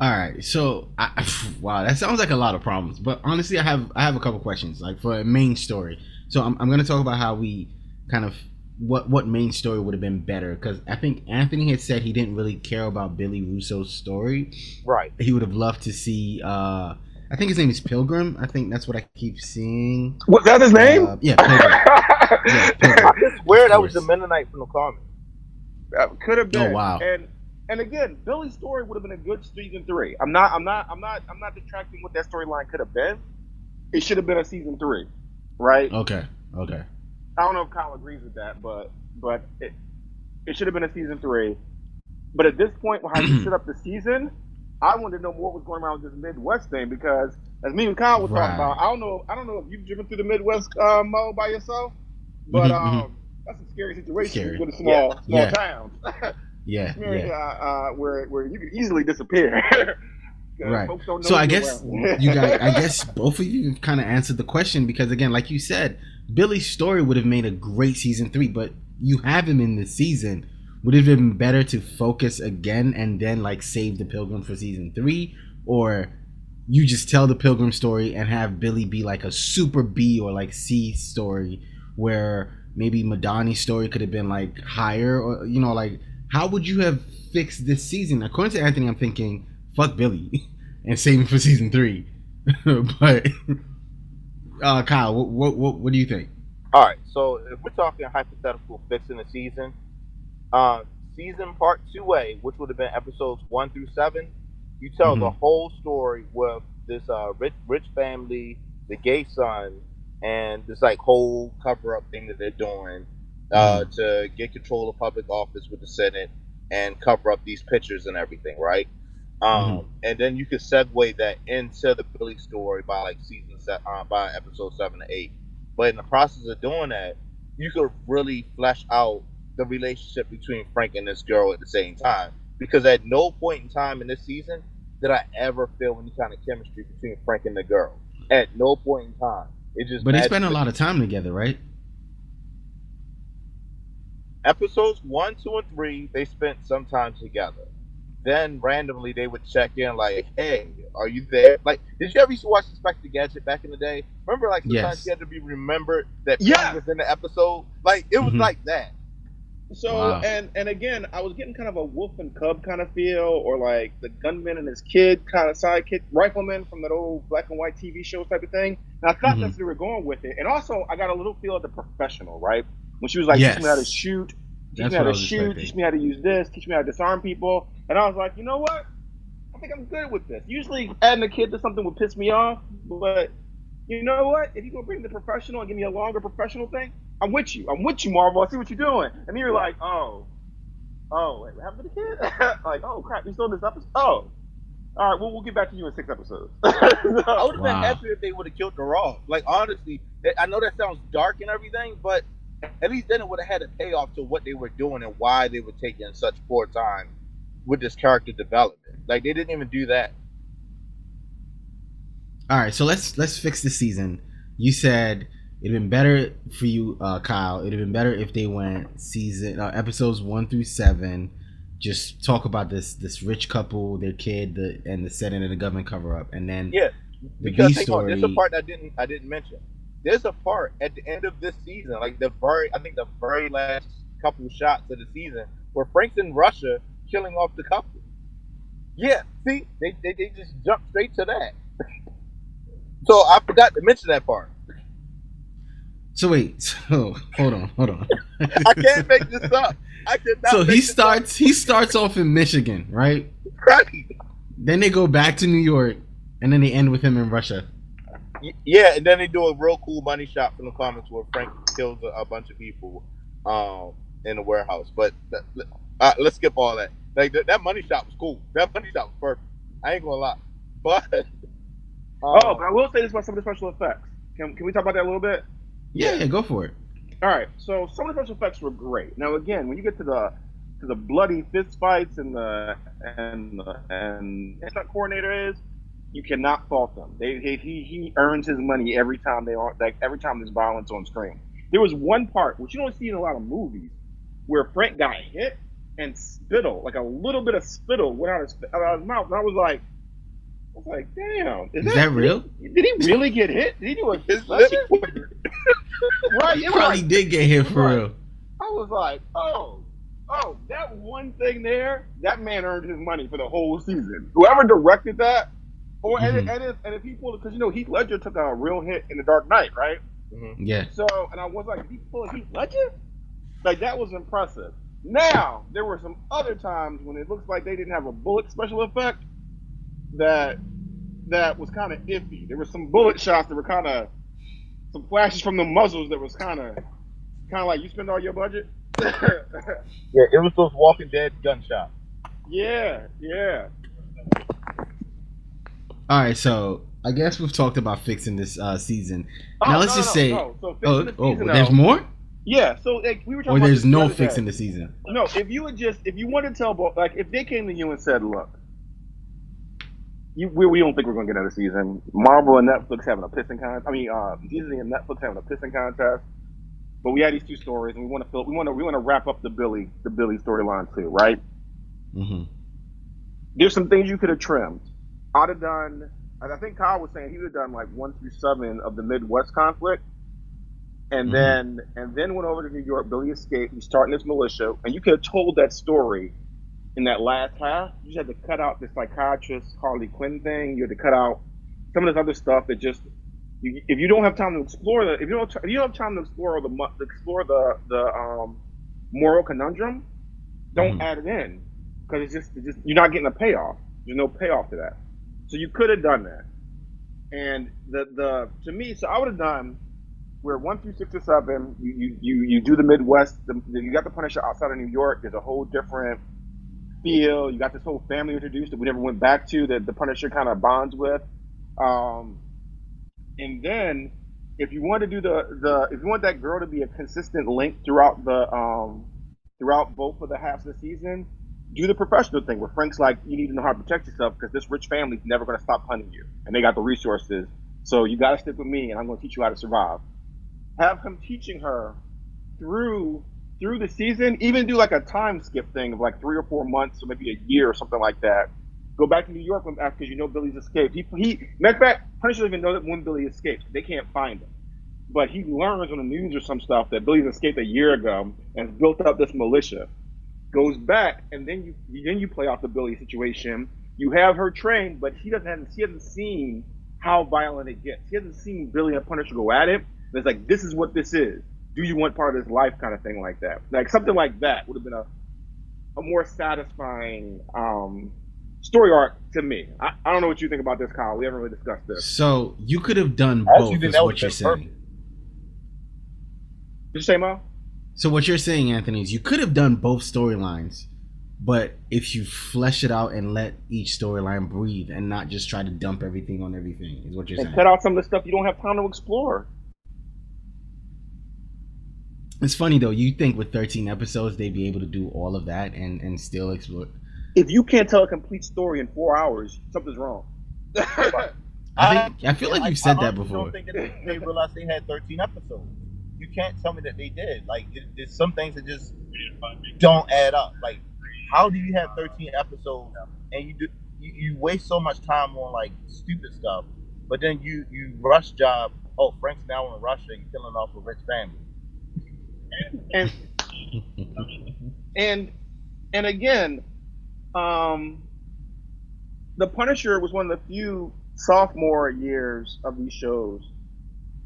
All right, so I, wow, that sounds like a lot of problems. But honestly, I have I have a couple questions, like for a main story. So I'm, I'm going to talk about how we kind of what what main story would have been better because I think Anthony had said he didn't really care about Billy Russo's story. Right. He would have loved to see. uh I think his name is Pilgrim. I think that's what I keep seeing. Was that his name? Uh, yeah, Pilgrim. Yeah, Pilgrim. I swear that was the Mennonite from the comics. Could have been. Oh, wow. And and again, Billy's story would have been a good season three. I'm not. I'm not. I'm not. I'm not detracting what that storyline could have been. It should have been a season three, right? Okay, okay. I don't know if Kyle agrees with that, but but it, it should have been a season three. But at this point, how you set up the season, I wanted to know what was going on with this Midwest thing because, as me and Kyle were Right. talking about, I don't know, I don't know if you've driven through the Midwest uh, Mo by yourself, but Mhm, mhm. um, that's a scary situation Scary. with a small small Yeah. towns, Yeah, Where, yeah. uh, where where you could easily disappear. Right. folks don't know So I guess around. you guys, I guess both of you kind of answered the question because again, like you said, Billy's story would have made a great season three, but you have him in the season. Would it have been better to focus again and then like save the Pilgrim for season three, or you just tell the Pilgrim story and have Billy be like a super B or like C story where maybe Madani's story could have been like higher or you know like how would you have fixed this season? According to Anthony, I'm thinking fuck Billy and save him for season three. but uh, Kyle, what, what what what do you think? All right, so if we're talking hypothetical fixing the season, uh, season part two A, which would have been episodes one through seven, you tell the Mhm. whole story with this uh, rich rich family the gay son, and this like whole cover up thing that they're doing uh, Mhm. to get control of public office with the Senate and cover up these pictures and everything, right? Um, And then you could segue that into the Billy story by like season se- uh, by episode seven to eight. But in the process of doing that, you could really flesh out the relationship between Frank and this girl at the same time. Because at no point in time in this season did I ever feel any kind of chemistry between Frank and the girl. At no point in time. It just But they spent a lot of time together, right? Episodes one, two, and three, they spent some time together. Then randomly they would check in like, "Hey, are you there?" Like, did you ever used to watch Inspector Gadget back in the day? Remember, like sometimes Yes. you had to be remembered that Yeah. Frank was in the episode. Like, it was Mhm. like that. So Wow. and and again, I was getting kind of a wolf and cub kind of feel, or like the gunman and his kid kind of sidekick rifleman from that old black and white TV show type of thing. And I thought Mhm. that's where we were going with it. And also, I got a little feel of the professional, right? When she was like, Yes. teach me how to shoot, teach That's me how what I to was shoot, expecting. teach me how to use this, teach me how to disarm people. And I was like, you know what? I think I'm good with this. Usually, adding a kid to something would piss me off, but you know what? If you're gonna bring the professional and give me a longer professional thing, I'm with you. I'm with you, Marvel. I see what you're doing. And then you're like, oh, oh, wait, what happened to the kid? like, oh crap, you still in this episode? Oh, all right. Well, we'll get back to you in six episodes. I would have Wow. been happy if they would have killed the Raw. Like, honestly, I know that sounds dark and everything, but at least then it would have had a payoff to what they were doing and why they were taking such poor time with this character development. Like, they didn't even do that. All right, so let's let's fix the season. You said it'd been better for you, uh, Kyle. It'd have been better if they went season uh, episodes one through seven. Just talk about this this rich couple, their kid, the and the setting of the government cover up, and then Yeah, the because B hang on, there's a story. part I didn't I didn't mention. There's a part at the end of this season, like the very I think the very last couple shots of the season, where Frank's in Russia killing off the couple. Yeah, see, they they, they just jumped straight to that. so I forgot to mention that part. So wait, so hold on, hold on. I can't make this up. I cannot. so make he this up. starts he starts off in Michigan, right? Right. Then they go back to New York, and then they end with him in Russia. Y- Yeah, and then they do a real cool money shot from the comics where Frank kills a, a bunch of people um, in a warehouse. But that, uh, let's skip all that. Like that, that money shot was cool. That money shot was perfect. I ain't gonna lie. But oh, um, but I will say this about some of the special effects. Can, can we talk about that a little bit? Yeah, yeah, go for it. All right. So some of the special effects were great. Now again, when you get to the to the bloody fist fights and the and the, and stunt coordinator is, you cannot fault them. They, he he he earns his money every time they are like every time there's violence on screen. There was one part which you don't see in a lot of movies where Frank got hit and spittle like a little bit of spittle went out of his, out of his mouth, and I was like. I was like, damn, Is that real? Did he really get hit? Did he do a his concussion? lip quivered. Right, He it was probably like- did get hit for Right. real. I was like, oh, oh, that one thing there, that man earned his money for the whole season. Whoever directed that, or and, Mhm. and, if, and if he pulled, it, because you know Heath Ledger took a real hit in The Dark Knight, right? Mhm. Yeah. So, and I was like, did he pull a Heath Ledger? Like that was impressive. Now there were some other times when it looks like they didn't have a bullet special effect that that was kind of iffy. There were some bullet shots that were kind of some flashes from the muzzles that was kind of kind of like you spend all your budget. Yeah, it was those Walking Dead gunshots. yeah, yeah. All right, so I guess we've talked about fixing this uh, season. Oh, Now let's no, just say- no. So Oh, the oh, there's more, Yeah, so like, we were talking or there's the no fixing the season. No, if you would just if you wanted to tell both like if they came to you and said, look, you, we, we don't think we're going to get another season. Marvel and Netflix having a pissing contest. I mean, uh, Disney and Netflix having a pissing contest. But we had these two stories, and we want to fill. We want to. We want to wrap up the Billy, the Billy storyline too, right? Mm-hmm. There's some things you could have trimmed. I'd have done. and I think Kyle was saying he would have done like one through seven of the Midwest conflict, and Mhm. then and then went over to New York. Billy escaped. He's starting this militia, and you could have told that story in that last half. You just had to cut out the psychiatrist Harley Quinn thing. You had to cut out some of this other stuff that just. You, if you don't have time to explore the, if you don't, if you don't have time to explore the, to explore the the um, moral conundrum, don't Mhm. add it in because it's just, it's just you're not getting a payoff. There's no payoff to that. So you could have done that. And the the to me, so I would have done where one through six or seven, you you you, you do the Midwest. The, you got the Punisher outside of New York. There's a whole different feel. You got this whole family introduced that we never went back to that the Punisher kind of bonds with. Um, and then if you want to do the the if you want that girl to be a consistent link throughout the um throughout both of the halves of the season, do the professional thing where Frank's like, you need to know how to protect yourself because this rich family's never going to stop hunting you, and they got the resources. So you got to stick with me, and I'm going to teach you how to survive. Have him teaching her through through the season, even do like a time skip thing of like three or four months, or maybe a year or something like that. Go back to New York because you know Billy's escaped. He, he matter of fact, Punisher even know that when Billy escapes. They can't find him. But he learns on the news or some stuff that Billy's escaped a year ago and built up this militia goes back, and then you then you play off the Billy situation. You have her trained, but she doesn't have, she hasn't seen how violent it gets. She hasn't seen Billy and Punisher go at it. And it's like this is what this is. Do you want part of this life kind of thing like that? Like something like that would have been a a more satisfying um, story arc to me. I, I don't know what you think about this, Kyle. We haven't really discussed this. So you could have done Actually, both. Is what you're saying. Did you say, Mo? So what you're saying, Anthony, is you could have done both storylines, but if you flesh it out and let each storyline breathe and not just try to dump everything on everything, is what you're And saying. cut out some of the stuff you don't have time to explore. It's funny though. You think with 13 episodes they'd be able to do all of that and and still explore? If you can't tell a complete story in four hours, something's wrong. I think I feel like I- you've said I that honestly before. don't think that they, they realized they had 13 episodes. You can't tell me that they did. Like, it, there's some things that just don't add up. Like, how do you have 13 episodes and you do you, you waste so much time on like stupid stuff, but then you you rush job. Oh, Frank's now in Russia and killing off a rich family. and and and again, um, the Punisher was one of the few sophomore years of these shows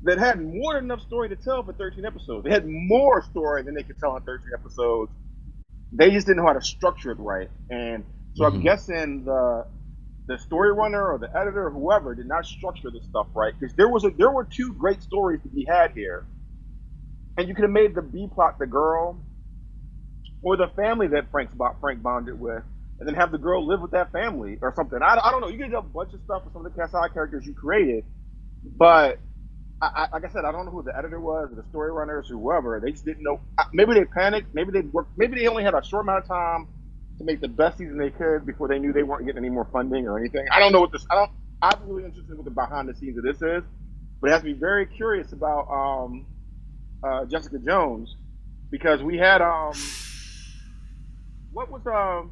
that had more than enough story to tell for 13 episodes. They had more story than they could tell in 13 episodes. They just didn't know how to structure it right, and so I'm Mhm. guessing the the story runner or the editor or whoever did not structure this stuff right because there was a there were two great stories to be had here and you could have made the B plot the girl or the family that Frank's Frank bonded with, and then have the girl live with that family or something. I, I don't know. You could do a bunch of stuff with some of the side characters you created, but I, I, like I said, I don't know who the editor was or the story runners whoever. They just didn't know. Maybe they panicked. Maybe they worked. Maybe they only had a short amount of time to make the best season they could before they knew they weren't getting any more funding or anything. I don't know what this. I don't. I'm really interested in what the behind the scenes of this is, but it has to be very curious about um, uh, Jessica Jones because we had um what was um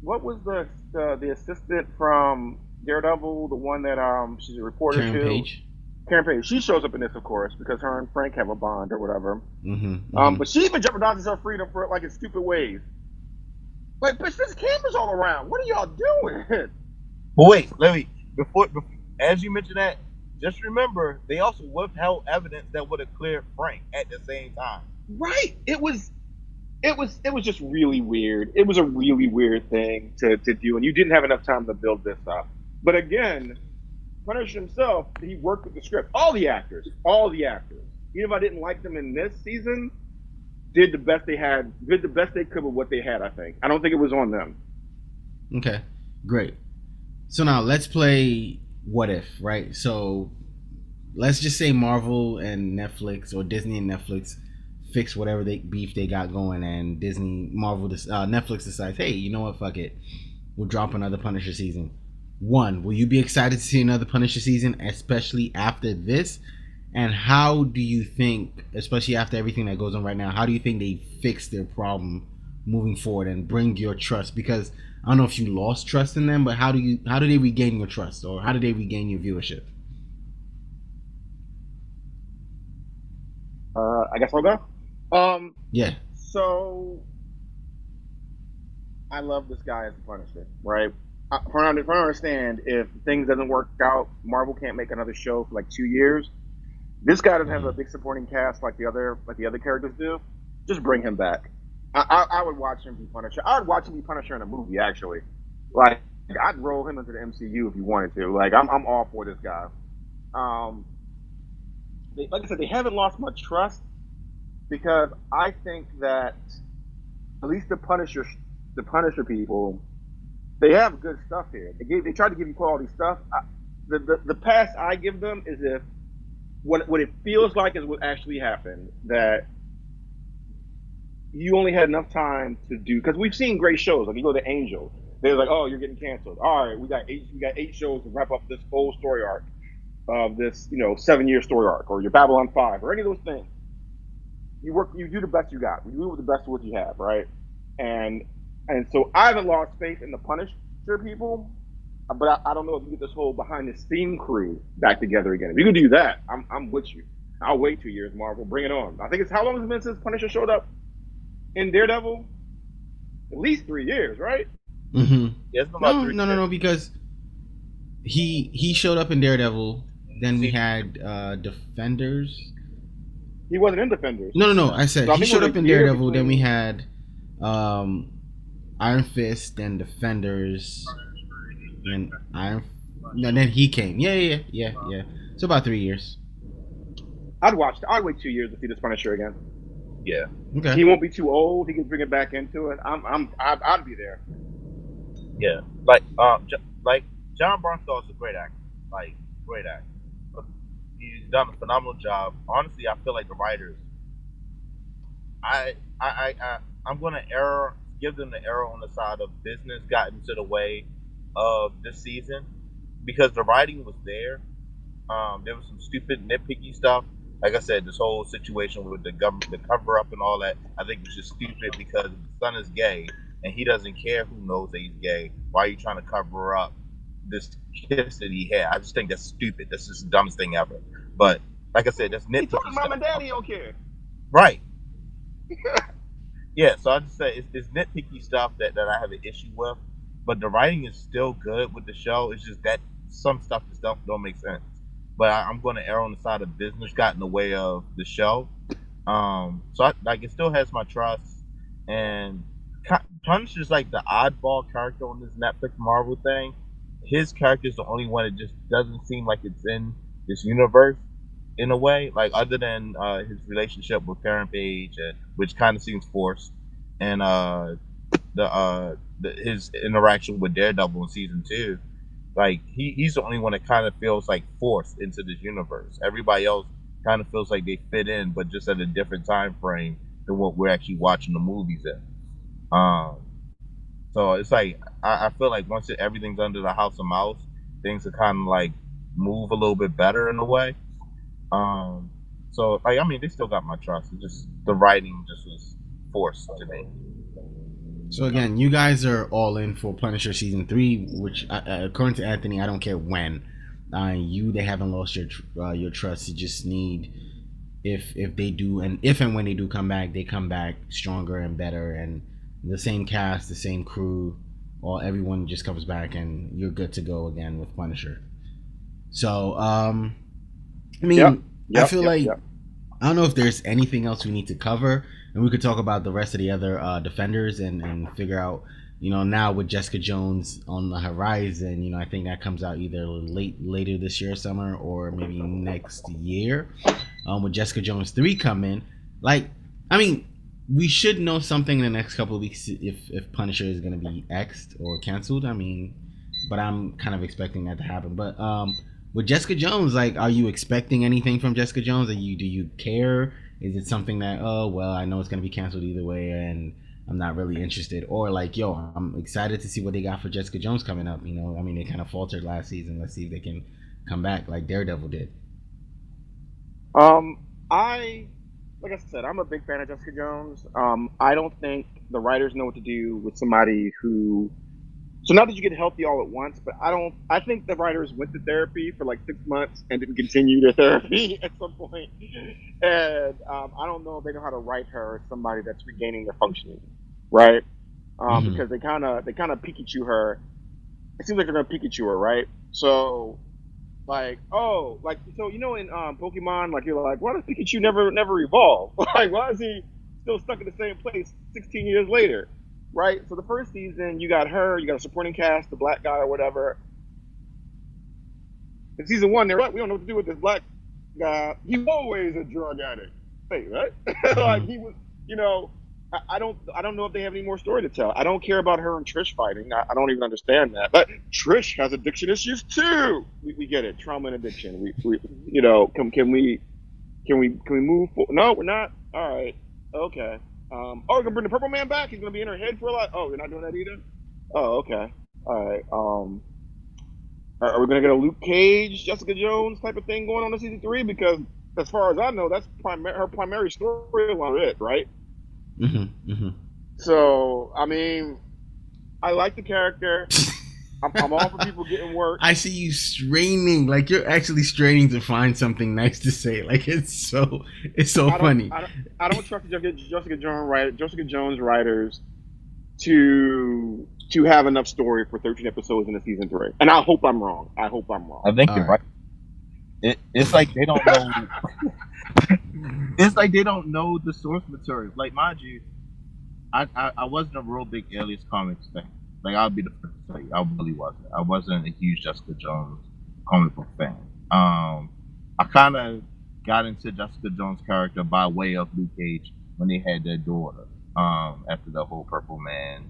what was the the, the assistant from Daredevil, the one that um she's a reporter Karen to Page. Karen Page. She shows up in this, of course, because her and Frank have a bond or whatever. Mm-hmm, Um, but she even jeopardizes her freedom for like in stupid ways. Like, bitch, there's cameras all around. What are y'all doing? But wait, let me before, before as you mentioned that, just remember they also withheld evidence that would have cleared Frank at the same time. Right. It was it was it was just really weird. It was a really weird thing to, to do, and you didn't have enough time to build this up. But again, Punisher himself, he worked with the script. All the actors, all the actors. Even if I didn't like them in this season, did the best they had, did the best they could with what they had, I think. I don't think it was on them. Okay, great. So now let's play what if, right? So let's just say Marvel and Netflix or Disney and Netflix fix whatever they beef they got going, and Disney, Marvel, uh, Netflix decides, hey, you know what? Fuck it, we'll drop another Punisher season. One, will you be excited to see another Punisher season, especially after this? And how do you think, especially after everything that goes on right now, how do you think they fix their problem moving forward and bring your trust? Because I don't know if you lost trust in them, but how do you how do they regain your trust or how do they regain your viewership? Uh, I guess I'll go. Um, Yeah. So I love this guy as the Punisher, right? From what I understand, if things doesn't work out, Marvel can't make another show for like two years. This guy doesn't have a big supporting cast like the other like the other characters do. Just bring him back. I, I, I would watch him be Punisher. I would watch him be Punisher in a movie actually. Like I'd roll him into the MCU if you wanted to. Like I'm I'm all for this guy. Um, they, like I said, they haven't lost much trust because I think that at least the Punisher, the Punisher people, they have good stuff here. They gave, they try to give you quality stuff. I, the, the the pass I give them is if what what it feels like is what actually happened that you only had enough time to do because we've seen great shows. Like you go to Angel they're like oh you're getting canceled. All right we got eight we got eight shows to wrap up this whole story arc of this you know seven year story arc or your Babylon Five or any of those things. You work you do the best you got. You do with the best of what you have right? And and so I haven't lost faith in the Punisher people but I, I, don't know if you get this whole behind the scene crew back together again. If you can do that, I'm, I'm with you. I'll wait two years, Marvel. Bring it on. I think it's how long has it been since Punisher showed up in Daredevil? At least three years, right? Mm-hmm. Yeah, no, no, no, no, because he he showed up in Daredevil. Then we had uh Defenders. He wasn't in Defenders. No, no, no. I said so he showed up in Daredevil. Between... Then we had um Iron Fist, then Defenders and Iron. No, then he came. Yeah, yeah, yeah, yeah. So about three years. I'd watch. I'd wait two years to see this Punisher again. Yeah. Okay. He won't be too old. He can bring it back into it. I'm. I'm. I'd, I'd be there. Yeah. Like um. Like Jon Bernthal is a great actor. Like great actor. He's done a phenomenal job. Honestly, I feel like the writers. I I I, I I'm going to err give them the error on the side of business got into the way of this season because the writing was there. Um, there was some stupid nitpicky stuff. Like I said, this whole situation with the government, the cover up and all that, I think was just stupid because the son is gay and he doesn't care who knows that he's gay. Why are you trying to cover up this kiss that he had? I just think that's stupid. That's just the dumbest thing ever. But like I said, that's nitpicky. He told mom and daddy don't care. Right. yeah. So I just say it's, it's nitpicky stuff that, that I have an issue with but the writing is still good with the show. It's just that some stuff just don't don't make sense. But I, am going to err on the side of business got in the way of the show. Um, so I, like it still has my trust, and Punch is like the oddball character on this Netflix Marvel thing. His character is the only one that just doesn't seem like it's in this universe in a way. Like other than uh, his relationship with Karen Page, uh, which kind of seems forced, and uh, the uh the, his interaction with Daredevil in season two, like he, he's the only one that kind of feels like forced into this universe. Everybody else kind of feels like they fit in, but just at a different time frame than what we're actually watching the movies in. Um, so it's like I, I feel like once it, everything's under the House of Mouse, things are kind of like move a little bit better in a way. Um, so like I mean, they still got my trust. It's just the writing just was forced to me. So again, you guys are all in for Punisher season three, which uh, uh, according to Anthony, I don't care when. Uh, you they haven't lost your uh, your trust. You just need if if they do and if and when they do come back, they come back stronger and better and the same cast, the same crew, all everyone just comes back and you're good to go again with Punisher. So um, I mean, yep. Yep, I feel yep, like I don't know if there's anything else we need to cover and we could talk about the rest of the other uh, defenders and and figure out you know now with Jessica Jones on the horizon, you know I think that comes out either late later this year summer or maybe next year. Um, with Jessica Jones three coming, like I mean we should know something in the next couple of weeks if if Punisher is going to be xed or canceled. I mean, but I'm kind of expecting that to happen. But um, with Jessica Jones, like, are you expecting anything from Jessica Jones? Are you do you care? Is it something that oh well I know it's gonna be canceled either way and I'm not really interested or like yo I'm excited to see what they got for Jessica Jones coming up. You know I mean they kind of faltered last season. Let's see if they can come back like Daredevil did. Um, I like I said I'm a big fan of Jessica Jones. Um, I don't think the writers know what to do with somebody who so not that you get healthy all at once, but I don't. I think the writers went to therapy for like six months and didn't continue their therapy at some point. And um, I don't know if they know how to write her as somebody that's regaining their functioning, right? Um, mm-hmm. Because they kind of they kind of Pikachu her. It seems like they're gonna Pikachu her, right? So, like, oh, like so you know in um, Pokemon, like you're like, why does Pikachu never never evolve? like, why is he still stuck in the same place 16 years later? Right? So the first season, you got her, you got a supporting cast, the black guy or whatever. in season one, they're like, we don't know what to do with this black guy. He's always a drug addict. Hey, right? like he was, you know. I, don't. I don't know if they have any more story to tell. I don't care about her and Trish fighting. I, I don't even understand that. But Trish has addiction issues too. We, we get it. Trauma and addiction. We, we you know, can, can we, can we, can we move? For, no, we're not. All right. Okay. Um, oh, we're gonna bring the Purple Man back. He's gonna be in her head for a lot. Oh, you're not doing that either. Oh, okay. All right. Um, are, are we gonna get a Luke Cage, Jessica Jones type of thing going on in season three? Because as far as I know, that's prime- her primary storyline. It right. Mm-hmm, mm-hmm. So I mean, I like the character. I'm, I'm all for people getting work. I see you straining, like you're actually straining to find something nice to say. Like it's so, it's so I don't, funny. I don't, I don't trust the Jessica, Jessica Jones writer, Jessica Jones writers to to have enough story for 13 episodes in a season three. And I hope I'm wrong. I hope I'm wrong. I think All you're right. right. It, it's like they don't know. it's like they don't know the source material. Like, mind you, I, I, I wasn't a real big Alias Comics fan. Like, I'll be the first to say, I really wasn't. I wasn't a huge Jessica Jones comic book fan. Um, I kind of got into Jessica Jones' character by way of Luke Cage when they had their daughter. Um, after the whole Purple Man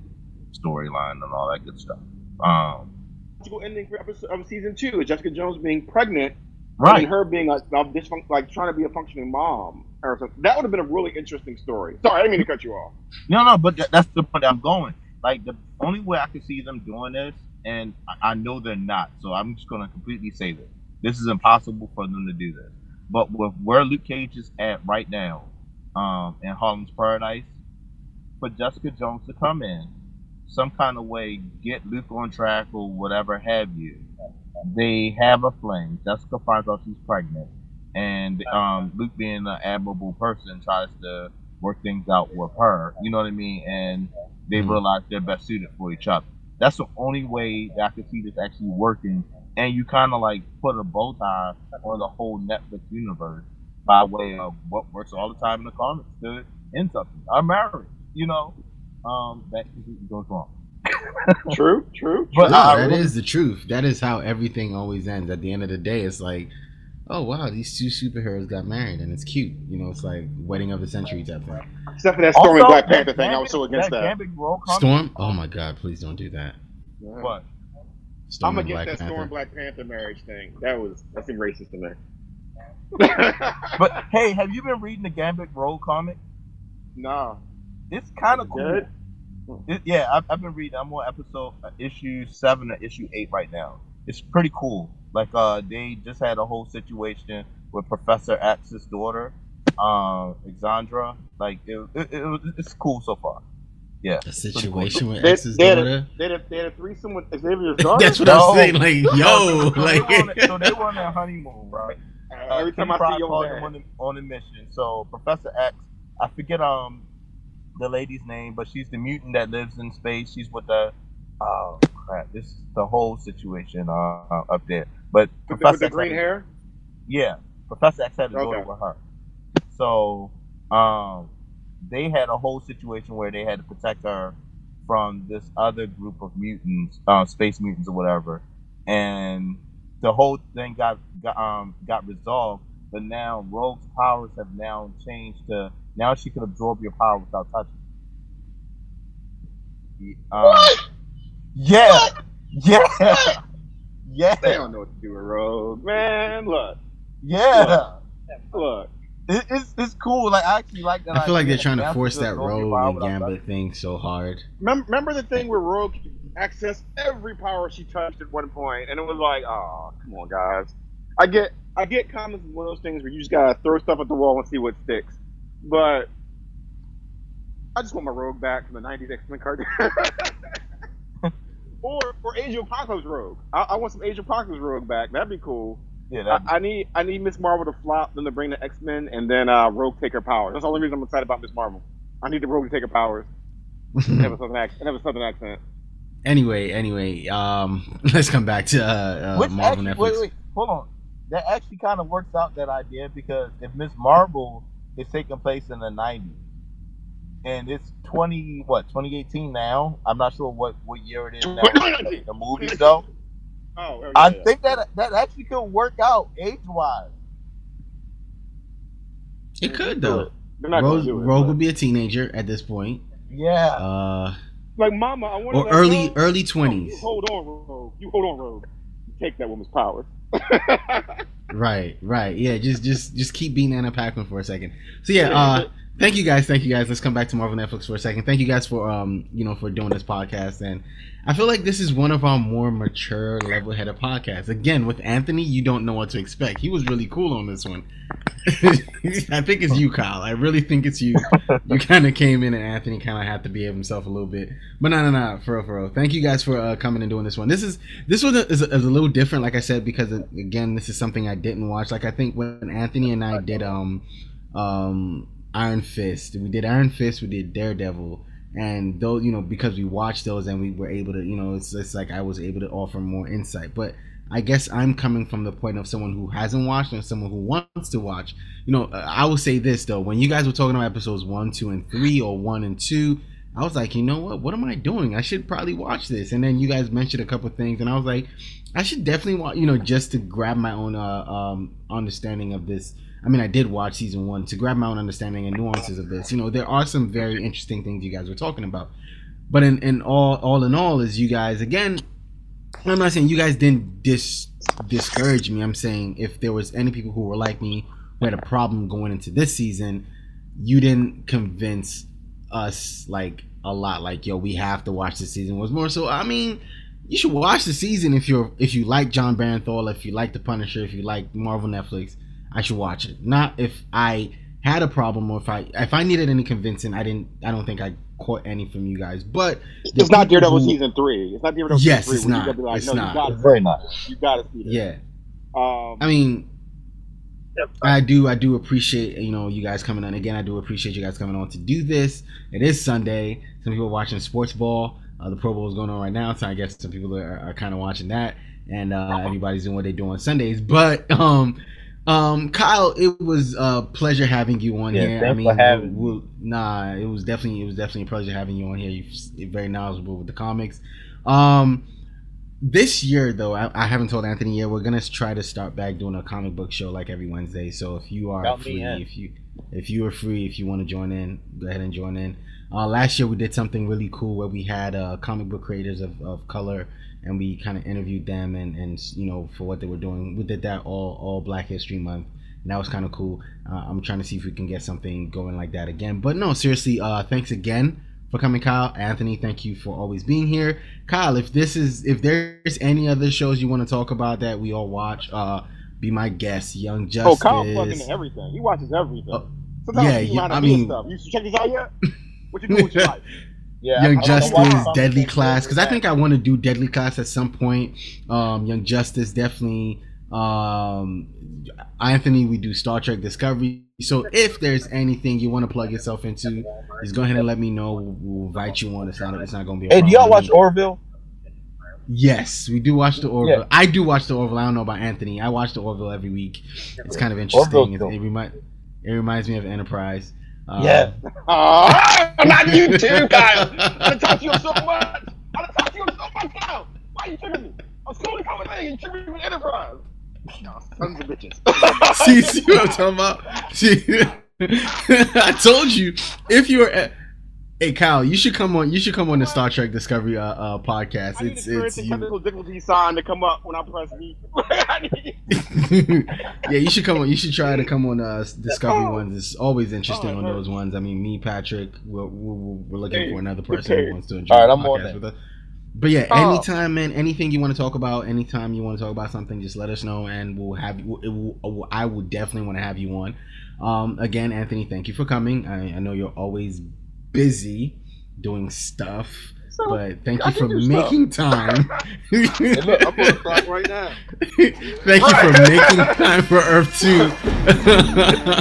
storyline and all that good stuff. Um, ending for episode of season two is Jessica Jones being pregnant right. and her being a, a like trying to be a functioning mom or something. That would have been a really interesting story. Sorry, I didn't mean to cut you off. No, no, but th- that's the point I'm going. Like the only way I could see them doing this, and I, I know they're not, so I'm just gonna completely say this: this is impossible for them to do this. But with where Luke Cage is at right now, um, in Harlem's Paradise, for Jessica Jones to come in, some kind of way get Luke on track or whatever have you. They have a fling. Jessica finds out she's pregnant, and um, Luke, being an admirable person, tries to work things out with her. You know what I mean? And they Mhm. realize they're best suited for each other. That's the only way that I can see this actually working. And you kind of like put a bow tie on the whole Netflix universe by way of what works all the time in the comics to end something. A marriage, you know, um, that completely goes wrong. True, true. But No, I that really- is the truth. That is how everything always ends. At the end of the day, it's like, oh wow, these two superheroes got married, and it's cute. You know, it's like wedding of the century type thing. Except for that Storm and Also, Black Panther that thing, I was so against that. Gambit Rogue comic- Storm. Oh my god, please don't do that. What? Storm I'm and against Black that Storm Panther. Black Panther marriage thing. That was that seemed racist to me. But hey, have you been reading the Gambit Rogue comic? no. It's kind of cool. Good. It, yeah, I've, I've been reading. I'm on episode uh, issue seven or issue eight right now. It's pretty cool. Like uh, they just had a whole situation with Professor X's daughter, um, Xandra. Like it, it, it was, it's cool so far. Yeah, A situation with They, X's they, had a, daughter. they, had a, they had a threesome with Xavier's daughter. That's what No. I'm saying. Like, yo, so, they were on, like. so they were on their honeymoon, right? Uh, Every time I Pride see you called over them there. on, the, on a mission. So Professor X, I forget um the lady's name, but she's the mutant that lives in space. She's with the oh crap, this is the whole situation uh, uh, up there. But With the, with Professor the X green had- hair. yeah, Professor X had a daughter Okay. with her. So um they had a whole situation where they had to protect her from this other group of mutants, uh, space mutants or whatever, and the whole thing got got um got resolved. But now Rogue's powers have now changed to now she can absorb your power without touching. you. Um, Yeah, yeah, yeah, They don't know what to do with Rogue, man. Look, yeah. look. It, it's it's cool. Like I actually like that. I feel like they're trying to force that Rogue and without touching. Gambit thing so hard. Remember, remember the thing where Rogue accessed every power she touched at one point, and it was like, oh, come on, guys. I get, I get comics is one of those things where you just gotta throw stuff at the wall and see what sticks. But I just want my Rogue back from the '90s X Men cartoon. or, or Age of Apocalypse Rogue. I, I want some Age of Apocalypse Rogue back. That'd be cool. Yeah, I, that, I need I need Miss Marvel to flop, then to bring the X Men, and then uh, Rogue take her powers. That's the only reason I'm excited about Miss Marvel. I need the Rogue to take her powers and have a southern accent. Have a southern accent. anyway, anyway, um, let's come back to uh, uh, Which Marvel actually, Netflix. wait, wait, hold on. That actually kind of works out that idea because if Miss Marvel is taking place in the '90s and it's 20 what 2018 now, I'm not sure what what year it is now. 2019. the movies though. Oh, yeah, I yeah. think that that actually could work out age wise. It could though. They're not Rogue, do it. Rogue but- will be a teenager at this point. Yeah. Uh, like, Mama, I want or early early twenties. hold on, Rogue. You hold on, Rogue. You take that woman's power. Right, right. Yeah, just just just keep beating Anna Paquin for a second. So yeah, uh thank you guys, thank you guys. Let's come back to Marvel Netflix for a second. Thank you guys for um, you know, for doing this podcast and I feel like this is one of our more mature, level-headed podcasts. Again, with Anthony, you don't know what to expect. He was really cool on this one. I think it's you, Kyle. I really think it's you. You kind of came in, and Anthony kind of had to behave himself a little bit. But no, no, no, for real, for real. Thank you guys for uh, coming and doing this one. This is this one is a, is a little different, like I said, because again, this is something I didn't watch. Like I think when Anthony and I did um um Iron Fist, we did Iron Fist, we did Daredevil. And though you know because we watched those and we were able to you know it's just like i was able to offer more insight. But i guess i'm coming from the point of someone who hasn't watched and someone who wants to watch. You know i will say this though. When you guys were talking about episodes one two and three or one and two i was like you know what? What am i doing? I should probably watch this. And then you guys mentioned a couple things and i was like i should definitely watch you know just to grab my own uh, um, understanding of this I mean, I did watch season one to grab my own understanding and nuances of this. You know, there are some very interesting things you guys were talking about, but in, in all all in all, is you guys again. I'm not saying you guys didn't dis discourage me. I'm saying if there was any people who were like me who had a problem going into this season, you didn't convince us like a lot. Like, yo, we have to watch this season. Was more so. I mean, you should watch the season if you're if you like Jon Bernthal, if you like The Punisher, if you like Marvel Netflix. I should watch it. Not if I had a problem or if I if I needed any convincing. I didn't. I don't think I caught any from you guys. But It's not people Daredevil who- season three. It's not Daredevil Yes, season it's three. where not. You gotta be like, It's no, not. Gotta, It's very not. you gotta see this. Yeah, Um, I mean, I do. I do appreciate you know you guys coming on again. I do appreciate you guys coming on to do this. It is Sunday. Some people are watching sports ball. Uh, the Pro Bowl is going on right now, so I guess some people are, are kind of watching that, and uh, everybody's doing what they do on Sundays. But um, um, Kyle, it was a pleasure having you on Yeah, here. I mean, for having we'll, we'll- nah, it was definitely it was definitely a pleasure having you on here. You're very knowledgeable with the comics. Um, this year though, I, I haven't told Anthony yet. We're gonna try to start back doing a comic book show like every Wednesday. So if you are Count free, if you if you are free, if you want to join in, go ahead and join in. Uh, last year we did something really cool where we had uh, comic book creators of, of color and we kind of interviewed them and, and you know for what they were doing. We did that all all Black History Month. And that was kind of cool. Uh, I'm trying to see if we can get something going like that again. But no, seriously, uh, thanks again for coming, Kyle. Anthony, thank you for always being here. Kyle, if this is if there's any other shows you want to talk about that we all watch, uh, be my guest. Young Justice. oh, Kyle fucking everything. He watches everything. Oh, Sometimes yeah, yeah, I to me and mean- stuff. You check this out yet? What you doing with your life? Yeah, Young I- I don't know why Justice, Deadly Class, because I think. I want to do Deadly Class at some point. Um, Young Justice, definitely. Um, Anthony, we do Star Trek Discovery. So if there's anything you want to plug yourself into, just go ahead and let me know. We'll, invite you on. It's not. It's not going to be. A Hey, do y'all watch Orville? Yes, we do watch the Orville. Yeah. I do watch the Orville. I don't know about Anthony. I watch the Orville every week. It's kind of interesting. It, it, it reminds me of Enterprise. Uh, Yeah. Uh, not you too, Kyle. I talk to you so much. I talk to you so much, Kyle. Why are you triggering me? I'm still the common thing. You triggering me with Enterprise. Y'all sons of bitches. see, see what I'm talking about? See, I told you if you're. At, hey, Kyle, you should come on. You should come on the Star Trek Discovery uh, uh, podcast. I need It's the it's you. technical difficulty sign to come up when I press V. I yeah, you should come on. You should try to come on uh, Discovery Oh. ones. It's always interesting Oh, on those ones. I mean, me, Patrick, we're, we're, we're looking Hey, for another it person who wants to enjoy All right, the I'm on podcast with us. But yeah, Oh. anytime, man, anything you want to talk about, anytime you want to talk about something, just let us know, and we'll have you. It will, I will definitely want to have you on. Um, again, Anthony, thank you for coming. I, I know you're always busy doing stuff, So, but thank I you for can do stuff. making time. Hey, look, I'm on the clock right now. Thank you for making time for Earth Two.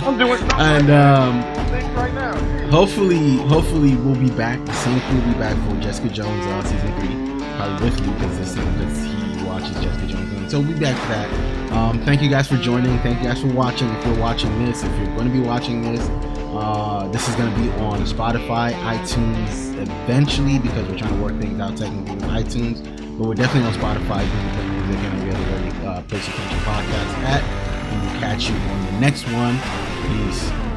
I'm doing stuff and um. Things right now. hopefully, hopefully we'll be back. The same crew will be back for Jessica Jones uh, season three, probably with you because this because he watches Jessica Jones. So we'll be back for that. Um, thank you guys for joining. Thank you guys for watching. If you're watching this, if you're going to be watching this, uh, this is going to be on Spotify, iTunes eventually because we're trying to work things out technically with iTunes. But we're definitely on Spotify. We're music, and every other uh, place you catch your podcast at. And we'll catch you on the next one. Peace.